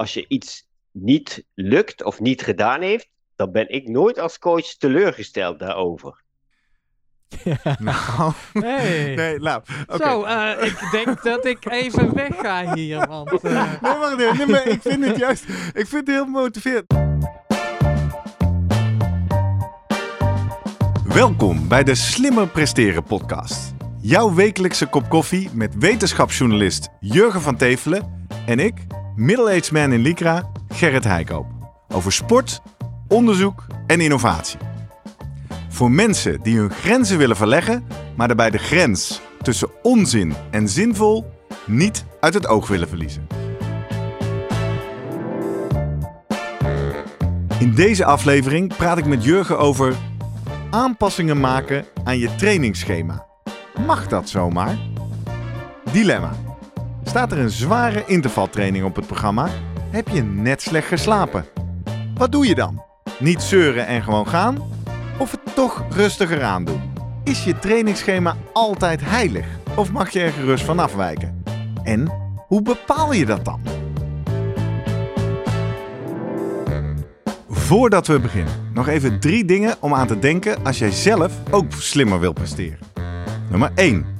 als je iets niet lukt of niet gedaan heeft, dan ben ik nooit als coach teleurgesteld daarover. Nou, Hey. nee, nou, oké. Zo, eh, ik denk dat ik even wegga hier, want... eh, Nee, wacht even. Nee, maar ik vind het juist, ik vind het heel motiverend. Welkom bij de Slimmer Presteren podcast. Jouw wekelijkse kop koffie met wetenschapsjournalist Jurgen van Tevelen en ik, middle-aged man in Lycra, Gerrit Heikoop. Over sport, onderzoek en innovatie. Voor mensen die hun grenzen willen verleggen, maar daarbij de grens tussen onzin en zinvol niet uit het oog willen verliezen. In deze aflevering praat ik met Jurgen over aanpassingen maken aan je trainingsschema. Mag dat zomaar? Dilemma. Staat er een zware intervaltraining op het programma? Heb je net slecht geslapen? Wat doe je dan? Niet zeuren en gewoon gaan? Of het toch rustiger aandoen? Is je trainingsschema altijd heilig? Of mag je er gerust van afwijken? En hoe bepaal je dat dan? Voordat we beginnen, nog even drie dingen om aan te denken als jij zelf ook slimmer wil presteren. Nummer 1.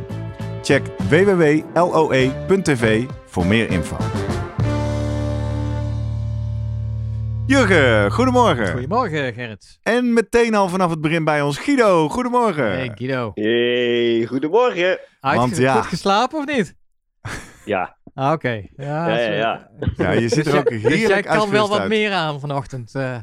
Check www.loe.tv voor meer info. Jurgen, goedemorgen. Goedemorgen, Gerrit. En meteen al vanaf het begin bij ons Guido, goedemorgen. Hey, Guido. Hey, goedemorgen. Had je Want ja. goed geslapen of niet? Ja, Ah, Oké. Ja, Ja, ja, ja. Ja, je zit Dus er ook jij- heerlijk Dus jij kan wel wat uit. meer aan vanochtend. eh,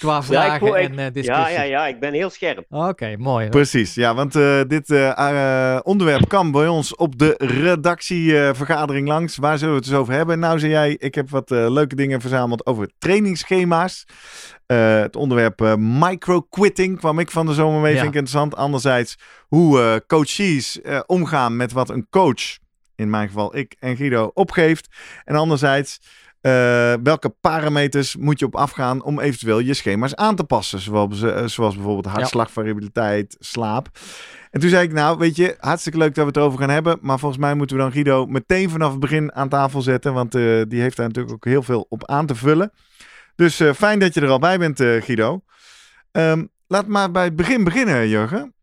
qua ja, vragen ik, voel- ik- en eh, ja, discussie. ja, ja, ik ben heel scherp. Oké, mooi. Precies, ja, want eh, dit eh, eh, onderwerp kwam bij ons op de redactievergadering langs. Waar zullen we het dus over hebben? Nou, zei jij, ik heb wat eh, leuke dingen verzameld over trainingsschema's. Eh, het onderwerp eh, micro-quitting kwam ik van de zomer mee, Ja. vind ik interessant. Anderzijds, hoe eh, coaches eh, omgaan met wat een coach, in mijn geval ik en Guido, opgeeft. En anderzijds, eh, welke parameters moet je op afgaan om eventueel je schema's aan te passen? Zoals, eh, zoals bijvoorbeeld hartslagvariabiliteit, slaap. En toen zei ik, nou weet je, hartstikke leuk dat we het over gaan hebben. Maar volgens mij moeten we dan Guido meteen vanaf het begin aan tafel zetten. Want eh, die heeft daar natuurlijk ook heel veel op aan te vullen. Dus fijn dat je er al bij bent, Guido. Ehm, laat maar bij het begin beginnen, Jurgen.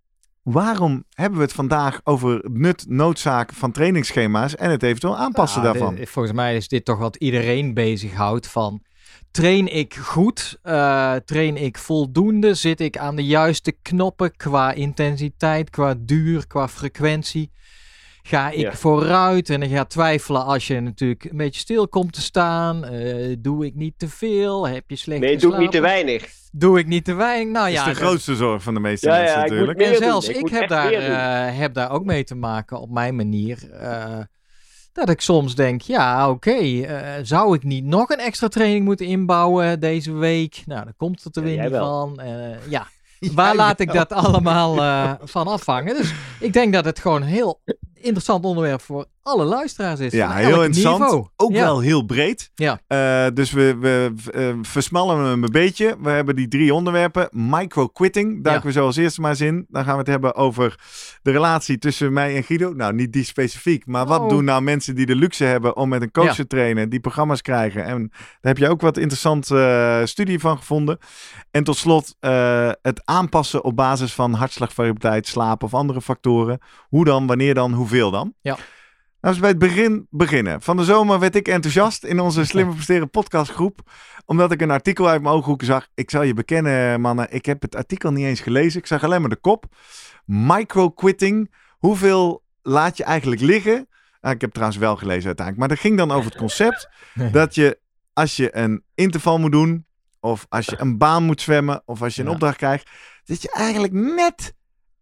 Waarom hebben we het vandaag over nut, noodzaak van trainingsschema's en het eventueel aanpassen Ja, daarvan? dit- volgens mij is dit toch wat iedereen bezighoudt van... Train ik goed? Eh, train ik voldoende? Zit ik aan de juiste knoppen qua intensiteit, qua duur, qua frequentie? Ga ik Ja. vooruit en dan ga twijfelen als je natuurlijk een beetje stil komt te staan? Eh, doe ik niet te veel? Heb je slecht Nee, doe ik niet te weinig. Doe ik niet te weinig? Nou Dat ja, is de dat- grootste zorg van de meeste Ja, mensen natuurlijk. en zelfs Ik heb, daar, eh, heb daar ook mee te maken op mijn manier. eh, dat ik soms denk, ja oké, eh, zou ik niet nog een extra training moeten inbouwen deze week? Nou, dan komt het er weer niet van. Eh, ja, waar laat ik dat allemaal eh, van afhangen? Dus ik denk dat het gewoon heel interessant onderwerp voor alle luisteraars is. Ja, heel interessant. niveau. Ook Ja. wel heel breed. Ja. Eh, dus we, we eh, versmallen hem een beetje. We hebben die drie onderwerpen. Micro-quitting, duiken we zo als eerste maar eens in. Dan gaan we het hebben over de relatie tussen mij en Guido. Nou, niet die specifiek. Maar wat Oh. doen nou mensen die de luxe hebben om met een coach Ja. te trainen, die programma's krijgen? En daar heb je ook wat interessante eh, studie van gevonden. En tot slot het aanpassen op basis van hartslagvariabiliteit, slaap of andere factoren. Hoe dan, wanneer dan, hoeveel dan? Ja. Nou, als we bij het begin beginnen. Van de zomer werd ik enthousiast in onze Slimmer Presteren podcastgroep. Omdat ik een artikel uit mijn ooghoeken zag. Ik zal je bekennen, mannen. Ik heb het artikel niet eens gelezen. Ik zag alleen maar de kop. Micro-quitting. Hoeveel laat je eigenlijk liggen? Ah, ik heb het trouwens wel gelezen uiteindelijk. Maar dat ging dan over het concept. dat je als je een interval moet doen. Of als je een baan moet zwemmen. Of als je een Ja. opdracht krijgt. Dat je eigenlijk net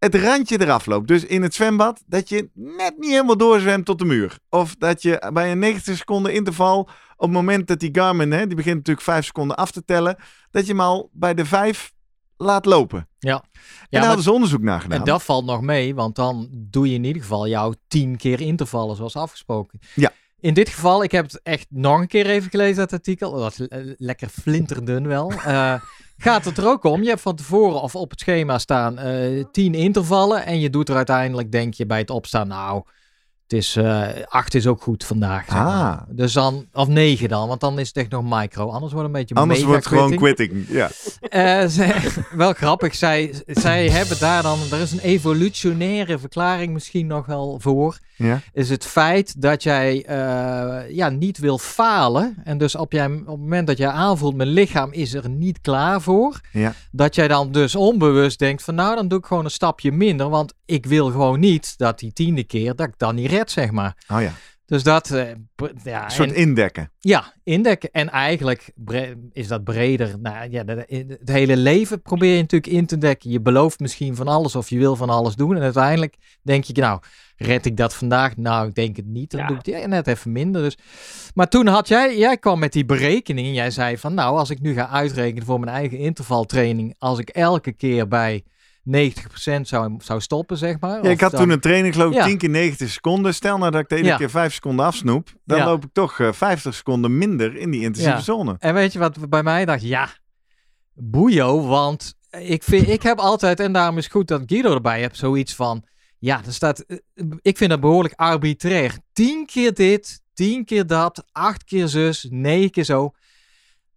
het randje eraf loopt. Dus in het zwembad, dat je net niet helemaal doorzwemt tot de muur. Of dat je bij een 90 seconden interval, op het moment dat die Garmin, hè, die begint natuurlijk 5 seconden af te tellen, dat je hem al bij de 5 laat lopen. Ja. En Ja, daar maar- hadden ze onderzoek naar gedaan. En dat valt nog mee, want dan doe je in ieder geval jouw tien keer intervallen zoals afgesproken. Ja. In dit geval, ik heb het echt nog een keer even gelezen, dat artikel. Dat was eh, lekker flinterdun wel. Eh, gaat het er ook om? Je hebt van tevoren of op het schema staan eh tien intervallen. En je doet er uiteindelijk, denk je bij het opstaan, nou, het is eh, acht is ook goed vandaag. zeg maar. Ah. Dus dan, of negen dan, want dan is het echt nog micro. Anders wordt het een beetje Anders wordt het gewoon quitting. Ja. Eh, ze- wel grappig. Zij, zij hebben daar dan. Er is een evolutionaire verklaring misschien nog wel voor. Ja. Is het feit dat jij eh, ja, niet wil falen. En dus op, jij, op het moment dat jij aanvoelt, mijn lichaam is er niet klaar voor. Ja. Dat jij dan dus onbewust denkt van nou, dan doe ik gewoon een stapje minder. Want ik wil gewoon niet dat die tiende keer dat ik dan niet zeg maar. Oh ja. Dus dat, eh, ja, Een soort en- indekken. ja, indekken. En eigenlijk is dat breder. Nou, ja, de- de- het hele leven probeer je natuurlijk in te dekken. Je belooft misschien van alles of je wil van alles doen. En uiteindelijk denk je, nou, red ik dat vandaag? Nou, ik denk het niet. Dan Ja. doe ik het net even minder. Dus. Maar toen had jij, jij kwam met die berekening. En jij zei van, nou, als ik nu ga uitrekenen voor mijn eigen intervaltraining. Als ik elke keer bij 90% zou, zou stoppen, zeg maar. Ja, ik had dan- toen een training geloof ik Ja. 10 keer 90 seconden. Stel nou dat ik de ene Ja. keer 5 seconden afsnoep. Dan loop ik toch eh, 50 seconden minder in die intensieve zone. En weet je wat bij mij dacht? Ja, boeio, want ik, vind, ik heb altijd, en daarom is het goed dat Guido erbij hebt, zoiets van, ja, er staat, eh, ik vind dat behoorlijk arbitrair. Tien keer dit, tien keer dat, acht keer zus, negen keer zo.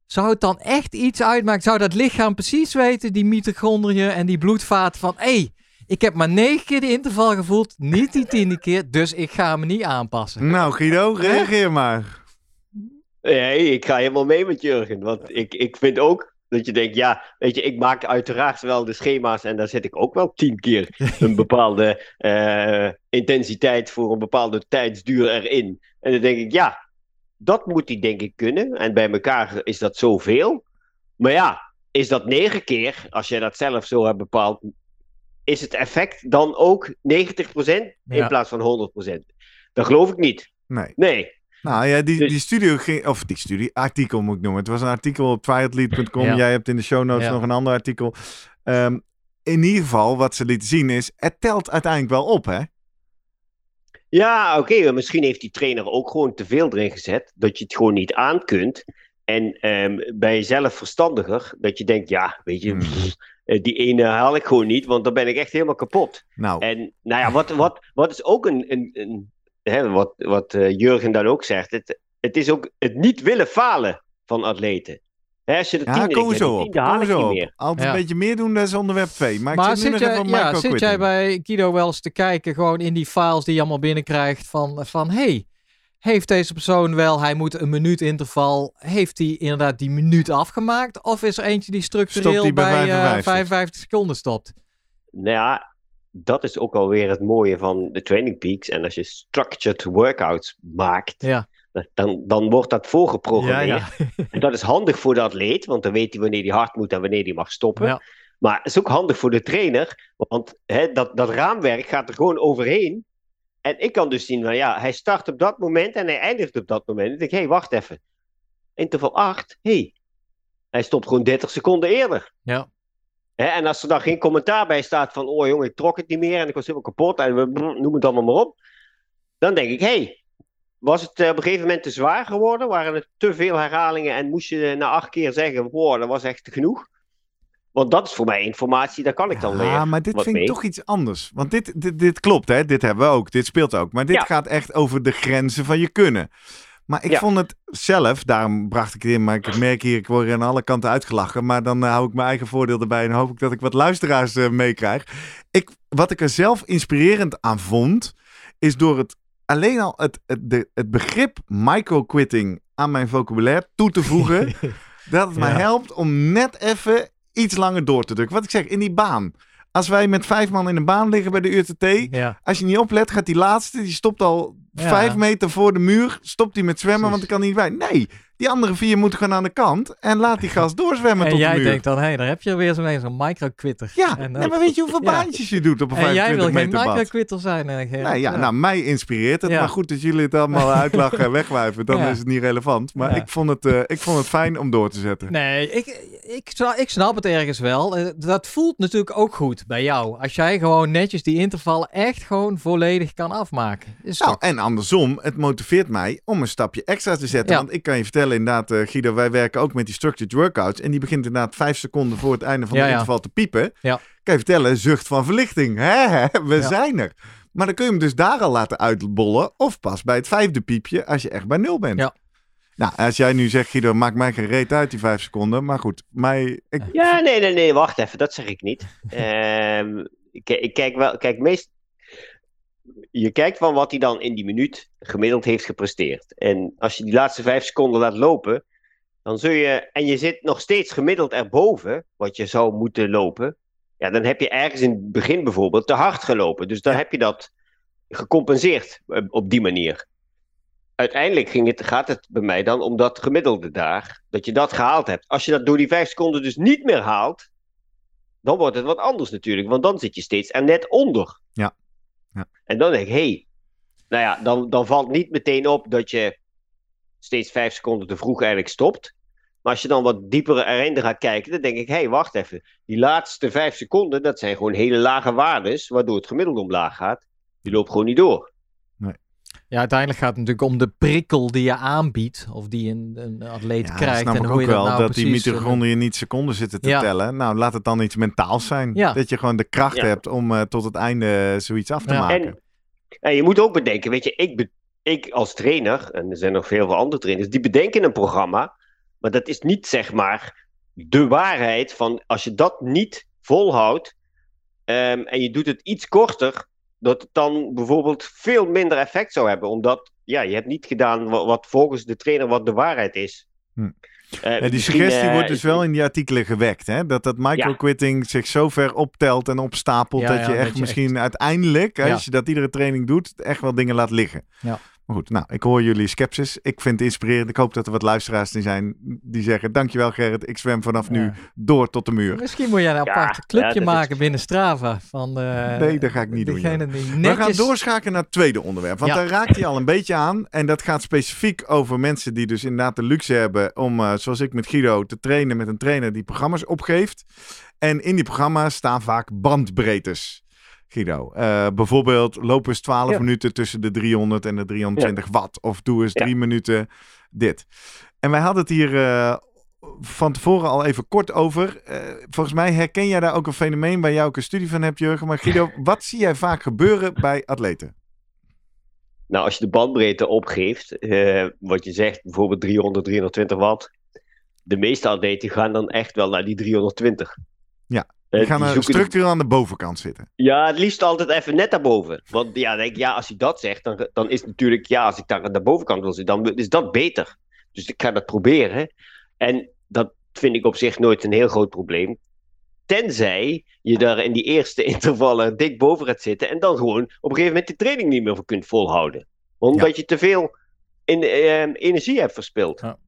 Zou het dan echt iets uitmaken? Zou dat lichaam precies weten, die mitochondriën en die bloedvaten van, hé, hey, ik heb maar negen keer de interval gevoeld, niet die tiende keer, dus ik ga me niet aanpassen. Nou Guido, reageer maar. Nee, ik ga helemaal mee met Jurgen. Want ik, ik vind ook dat je denkt, ja, weet je, ik maak uiteraard wel de schema's en daar zet ik ook wel tien keer een bepaalde eh, intensiteit voor een bepaalde tijdsduur erin. En dan denk ik, ja, dat moet hij denk ik kunnen. En bij elkaar is dat zoveel. Maar ja, is dat negen keer, als jij dat zelf zo hebt bepaald, is het effect dan ook 90% in Ja. plaats van 100%? Dat geloof ik niet. Nee. Nee. Nou ja, die, Dus- die studio ging, of die studie, artikel moet ik noemen. Het was een artikel op triathlete.com. Ja. Jij hebt in de show notes Ja. nog een ander artikel. Ehm, in ieder geval, wat ze lieten zien is, het telt uiteindelijk wel op, hè? Ja, oké, misschien heeft die trainer ook gewoon te veel erin gezet, dat je het gewoon niet aan kunt. En ehm, bij jezelf verstandiger, dat je denkt, ja, weet je, Hmm. pff, eh, die ene haal ik gewoon niet, want dan ben ik echt helemaal kapot. Nou, En nou ja, wat, wat, wat is ook een, een, een hè, wat, wat eh, Jurgen dan ook zegt, het, het is ook het niet willen falen van atleten. Hè, als je de ja, ja, zo op. tiende zo niet op. meer. Altijd Ja. een beetje meer doen, dat is onderwerp 2. Maar, Maar ik zit nu nog jij, even ja, zit jij bij Guido wel eens te kijken, gewoon in die files die je allemaal binnenkrijgt, van, van hey, heeft deze persoon wel, hij moet een minuut interval, heeft hij inderdaad die minuut afgemaakt? Of is er eentje die structureel bij bij, eh, 55? 55 seconden stopt? Nou ja, dat is ook alweer het mooie van de Training Peaks. En als je structured workouts maakt, Ja. Dan, dan wordt dat voorgeprogrammeerd. Ja, ja. En dat is handig voor de atleet, want dan weet hij wanneer hij hard moet en wanneer hij mag stoppen. Ja. Maar het is ook handig voor de trainer, want hè, dat, dat raamwerk gaat er gewoon overheen. En ik kan dus zien, van, ja, hij start op dat moment en hij eindigt op dat moment. Denk ik, hé, hey, wacht even. Interval 8, hé, hey, hij stopt gewoon 30 seconden eerder. Ja. Hè, en als er dan geen commentaar bij staat van, oh jongen, ik trok het niet meer en ik was helemaal kapot en we brr, noem het allemaal maar op. Dan denk ik, hé, hey, was het eh, op een gegeven moment te zwaar geworden? Waren er te veel herhalingen en moest je na acht keer zeggen, wow, dat was echt genoeg? Want dat is voor mij informatie, daar kan ik dan Ja, leren. maar dit vind ik toch iets anders. Want dit, dit, dit klopt, hè? Dit hebben we ook. Dit speelt ook. Maar dit Ja. gaat echt over de grenzen van je kunnen. Maar ik Ja. vond het zelf, daarom bracht ik het in, maar ik merk hier, ik word aan alle kanten uitgelachen. Maar dan eh, hou ik mijn eigen voordeel erbij en hoop ik dat ik wat luisteraars eh, meekrijg. Ik, wat ik er zelf inspirerend aan vond, is door het alleen al het, het, de, het begrip micro-quitting aan mijn vocabulaire toe te voegen, dat het mij helpt om net even iets langer door te drukken. Wat ik zeg, in die baan. Als wij met vijf man in een baan liggen bij de UTT, Ja. als je niet oplet, gaat die laatste, die stopt al Ja. vijf meter voor de muur, stopt hij met zwemmen, want ik kan niet bij. Nee, die andere vier moeten gewoon aan de kant en laat die gast doorzwemmen En tot jij de muur. denkt dan, hé, daar heb je weer zo'n zo'n micro-quitter. ja, En, nee, eh, maar weet je hoeveel ja. baantjes je doet op een En jij 25 wil geen meter micro-quitter zijn, eh, Gerrit. Nee, ja, nou, mij inspireert het. Ja. Maar goed, als jullie het allemaal uitlachen en wegwijven, dan is het niet relevant. Maar ik, vond het, eh, ik vond het fijn om door te zetten. Nee, ik, ik, ik snap het ergens wel. Eh, Dat voelt natuurlijk ook goed bij jou. Als jij gewoon netjes die intervallen echt gewoon volledig kan afmaken. Is Nou, en andersom, het motiveert mij om een stapje extra te zetten. Want ik kan je vertellen, inderdaad, eh, Guido, wij werken ook met die structured workouts. En die begint inderdaad vijf seconden voor het einde van Ja, de ja. interval te piepen. Ja. Kan je vertellen, zucht van verlichting. Hè, we Ja. zijn er. Maar dan kun je hem dus daar al laten uitbollen. Of pas bij het vijfde piepje, als je echt bij nul bent. Ja. Nou, als jij nu zegt, Guido, maakt mij geen reet uit die vijf seconden. Maar goed, mij, ik, Ja, nee, nee, nee, wacht even, dat zeg ik niet. Ehm, ik, ik kijk wel, kijk, meest. Je kijkt van wat hij dan in die minuut gemiddeld heeft gepresteerd. En als je die laatste vijf seconden laat lopen, dan zul je. En je zit nog steeds gemiddeld erboven, wat je zou moeten lopen. Ja, dan heb je ergens in het begin bijvoorbeeld te hard gelopen. Dus dan heb je dat gecompenseerd eh, op die manier. Uiteindelijk ging het, gaat het bij mij dan om dat gemiddelde daar, dat je dat gehaald hebt. Als je dat door die vijf seconden dus niet meer haalt, dan wordt het wat anders natuurlijk, want dan zit je steeds er net onder. Ja. En dan denk ik, hey, nou ja, dan, dan valt niet meteen op dat je steeds vijf seconden te vroeg eigenlijk stopt. Maar als je dan wat dieper erin gaat kijken, dan denk ik, hé, hey, wacht even. Die laatste vijf seconden, dat zijn gewoon hele lage waardes, waardoor het gemiddelde omlaag gaat. Die loopt gewoon niet door. Ja, uiteindelijk gaat het natuurlijk om de prikkel die je aanbiedt. Of die een, een atleet ja, krijgt. snap en ik hoe ook je dat wel. nou dat die precies, eh, mitochondriën niet seconden zitten te Ja. tellen. Nou, laat het dan iets mentaals zijn. Ja. Dat je gewoon de kracht Ja. hebt om eh, tot het einde zoiets af te Ja. maken. En, en je moet ook bedenken, weet je, ik, be- ik als trainer, en er zijn nog veel veel andere trainers, die bedenken een programma, maar dat is niet zeg maar de waarheid van als je dat niet volhoudt ehm, en je doet het iets korter, dat het dan bijvoorbeeld veel minder effect zou hebben, omdat ja, je hebt niet gedaan wat, wat volgens de trainer wat de waarheid is. Hm. Eh, Ja, die suggestie eh, wordt dus wel in die artikelen gewekt. Hè? Dat dat microquitting zich zo ver optelt en opstapelt. Ja, dat ja, je dat echt je misschien uiteindelijk, als je dat iedere training doet, echt wel dingen laat liggen. Ja. Maar goed, nou, ik hoor jullie sceptisch. Ik vind het inspirerend. Ik hoop dat er wat luisteraars die zijn die zeggen: Dankjewel Gerrit, ik zwem vanaf nu Ja. door tot de muur. Misschien moet je een Ja, apart clubje ja, dat is- maken binnen Strava. Van, eh, Nee, dat ga ik niet doen, We gaan doorschakelen naar het tweede onderwerp. Want Ja. daar raakt hij al een beetje aan. En dat gaat specifiek over mensen die dus inderdaad de luxe hebben om, eh, zoals ik met Guido, te trainen met een trainer die programma's opgeeft. En in die programma's staan vaak bandbreedtes. Guido, eh, bijvoorbeeld loop eens 12 Ja. minuten tussen de 300 en de 320 watt. Of doe eens Ja. drie minuten dit. En wij hadden het hier eh, van tevoren al even kort over. Eh, volgens mij herken jij daar ook een fenomeen waar jij ook een studie van hebt, Jurgen. Maar Guido, wat zie jij vaak gebeuren bij atleten? Nou, als je de bandbreedte opgeeft, wat je zegt, bijvoorbeeld 300, 320 watt. De meeste atleten gaan dan echt wel naar die 320. Ja, Die gaan die de- structureel aan de bovenkant zitten. Ja, het liefst altijd even net daarboven. Want ja, denk ja, als hij dat zegt, dan, dan is het natuurlijk, ja, als ik daar aan de bovenkant wil zitten, dan is dat beter. Dus ik ga dat proberen. En dat vind ik op zich nooit een heel groot probleem. Tenzij je daar in die eerste intervallen dik boven gaat zitten en dan gewoon op een gegeven moment de training niet meer voor kunt volhouden. Omdat je te veel in, ehm, energie hebt verspild. Ja.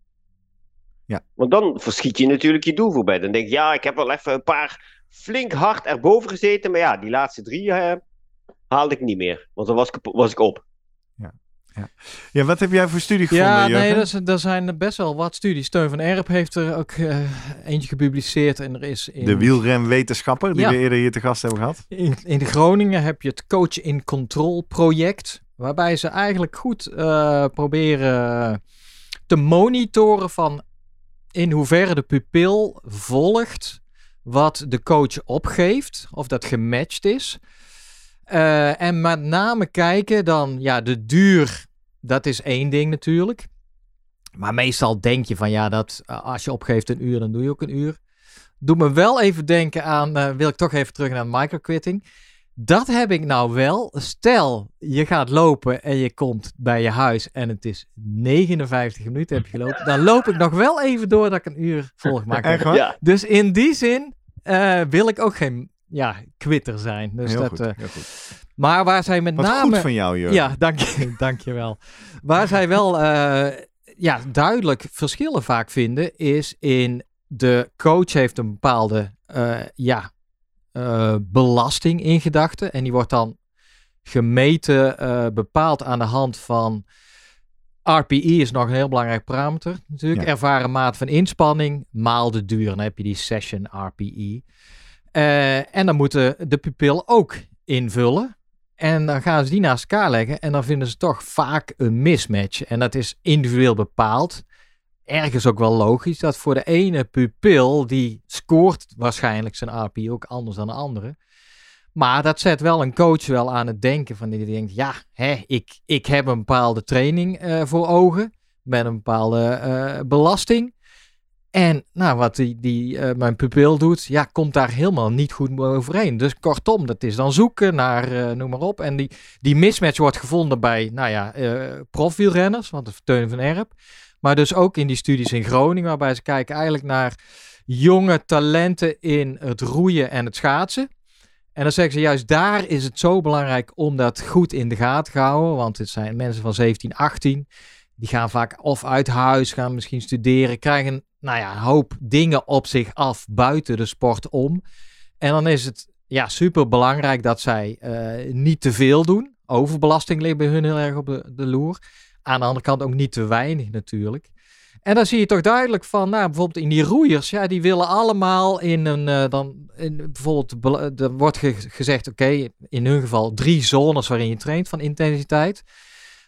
Ja. Want dan verschiet je natuurlijk je doel voorbij. Dan denk je, ja, ik heb wel even een paar flink hard erboven gezeten. Maar ja, die laatste drie eh, haalde ik niet meer. Want dan was ik, was ik op. Ja, wat heb jij voor studie gevonden, Ja, nee, dat is, er zijn best wel wat studies. Steun van Erp heeft er ook eh, eentje gepubliceerd. En er is in, De wielrenwetenschapper die Ja. we eerder hier te gast hebben gehad. in, in Groningen heb je het Coach in Control project. Waarbij ze eigenlijk goed eh, proberen te monitoren van in hoeverre de pupil volgt wat de coach opgeeft. Of dat gematcht is. Eh, en met name kijken dan, ja, de duur, dat is één ding natuurlijk. Maar meestal denk je van, ja, dat eh, als je opgeeft een uur, dan doe je ook een uur. Doe me wel even denken aan, eh, wil ik toch even terug naar microquitting. Dat heb ik nou wel. Stel, je gaat lopen en je komt bij je huis en het is 59 minuten heb je gelopen. Dan loop ik nog wel even door dat ik een uur volg maak. Echt waar? Ja, Dus in die zin eh, wil ik ook geen ja, quitter zijn. Dus heel, dat, goed, eh, heel goed. Maar waar zij met Wat name... goed van jou, Jurgen. Ja, dank je, dank je wel. Waar zij wel eh, ja, duidelijk verschillen vaak vinden, is in de coach heeft een bepaalde eh, ja, eh, belasting in gedachten. En die wordt dan gemeten, eh, bepaald aan de hand van RPE is nog een heel belangrijk parameter natuurlijk. Ja. Ervaren maat van inspanning maal de duur. Dan heb je die session RPE. Eh, en dan moeten de pupil ook invullen. En dan gaan ze die naast elkaar leggen. En dan vinden ze toch vaak een mismatch. En dat is individueel bepaald. Ergens ook wel logisch dat voor de ene pupil, die scoort waarschijnlijk zijn RPE ook anders dan de andere. Maar dat zet wel een coach wel aan het denken. Van die denkt, ja, hè, ik, ik heb een bepaalde training eh, voor ogen. Met een bepaalde eh, belasting. En nou, wat die, die, eh, mijn pupil doet, ja, komt daar helemaal niet goed overeen. Dus kortom, dat is dan zoeken naar, noem maar op. En die, die mismatch wordt gevonden bij, nou ja, profwielrenners, want is Teun van Erp. Maar dus ook in die studies in Groningen, waarbij ze kijken eigenlijk naar jonge talenten in het roeien en het schaatsen. En dan zeggen ze juist daar is het zo belangrijk om dat goed in de gaten te houden. Want het zijn mensen van 17, 18. Die gaan vaak of uit huis, gaan misschien studeren, krijgen nou ja, een hoop dingen op zich af buiten de sport om. En dan is het ja, super belangrijk dat zij eh, niet te veel doen. Overbelasting ligt bij hun heel erg op de, de loer. Aan de andere kant ook niet te weinig natuurlijk. En dan zie je toch duidelijk van, nou, bijvoorbeeld in die roeiers, ja, die willen allemaal in een, eh, dan, in, bijvoorbeeld, er wordt ge- gezegd, oké, in hun geval drie zones waarin je traint van intensiteit.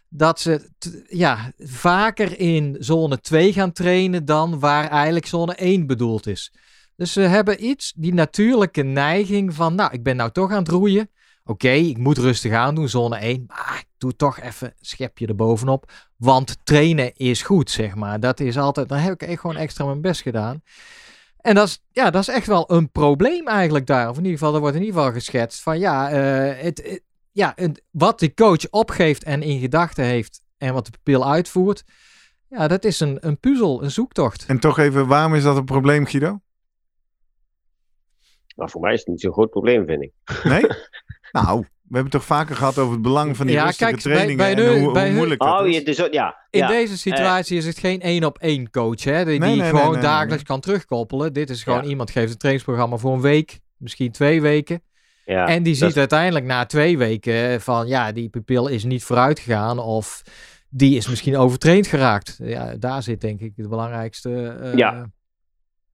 Dat ze, ja, vaker in zone 2 gaan trainen dan waar eigenlijk zone 1 bedoeld is. Dus ze hebben iets, die natuurlijke neiging van, nou, ik ben nou toch aan het roeien. Oké, ik moet rustig aan doen, zone 1. Maar ik doe toch even een schepje erbovenop. Want trainen is goed, zeg maar. Dat is altijd, dan heb ik echt gewoon extra mijn best gedaan. En dat is, ja, dat is echt wel een probleem eigenlijk daar. Of in ieder geval, er wordt in ieder geval geschetst van ja, eh, het, het- ja het- wat de coach opgeeft en in gedachten heeft en wat de pupil uitvoert. Ja, dat is een, een puzzel, een zoektocht. En toch even, waarom is dat een probleem, Guido? Maar voor mij is het niet zo'n groot probleem, vind ik. Nee? nou, we hebben het toch vaker gehad over het belang van die Ja, rustige kijk, bij- trainingen bij en de- hoe, bij hoe hun- moeilijk dat Oh, is. je, dus, ja. In ja. deze situatie is het geen één op één coach, hè, die, Nee, die nee, gewoon nee, nee, dagelijks nee. kan terugkoppelen. Dit is gewoon Ja. iemand geeft een trainingsprogramma voor een week, misschien twee weken. ja, en die dat ziet uiteindelijk na twee weken van ja, die pupil is niet vooruit gegaan of die is misschien overtraind geraakt. Ja, daar zit denk ik het belangrijkste. eh, Ja.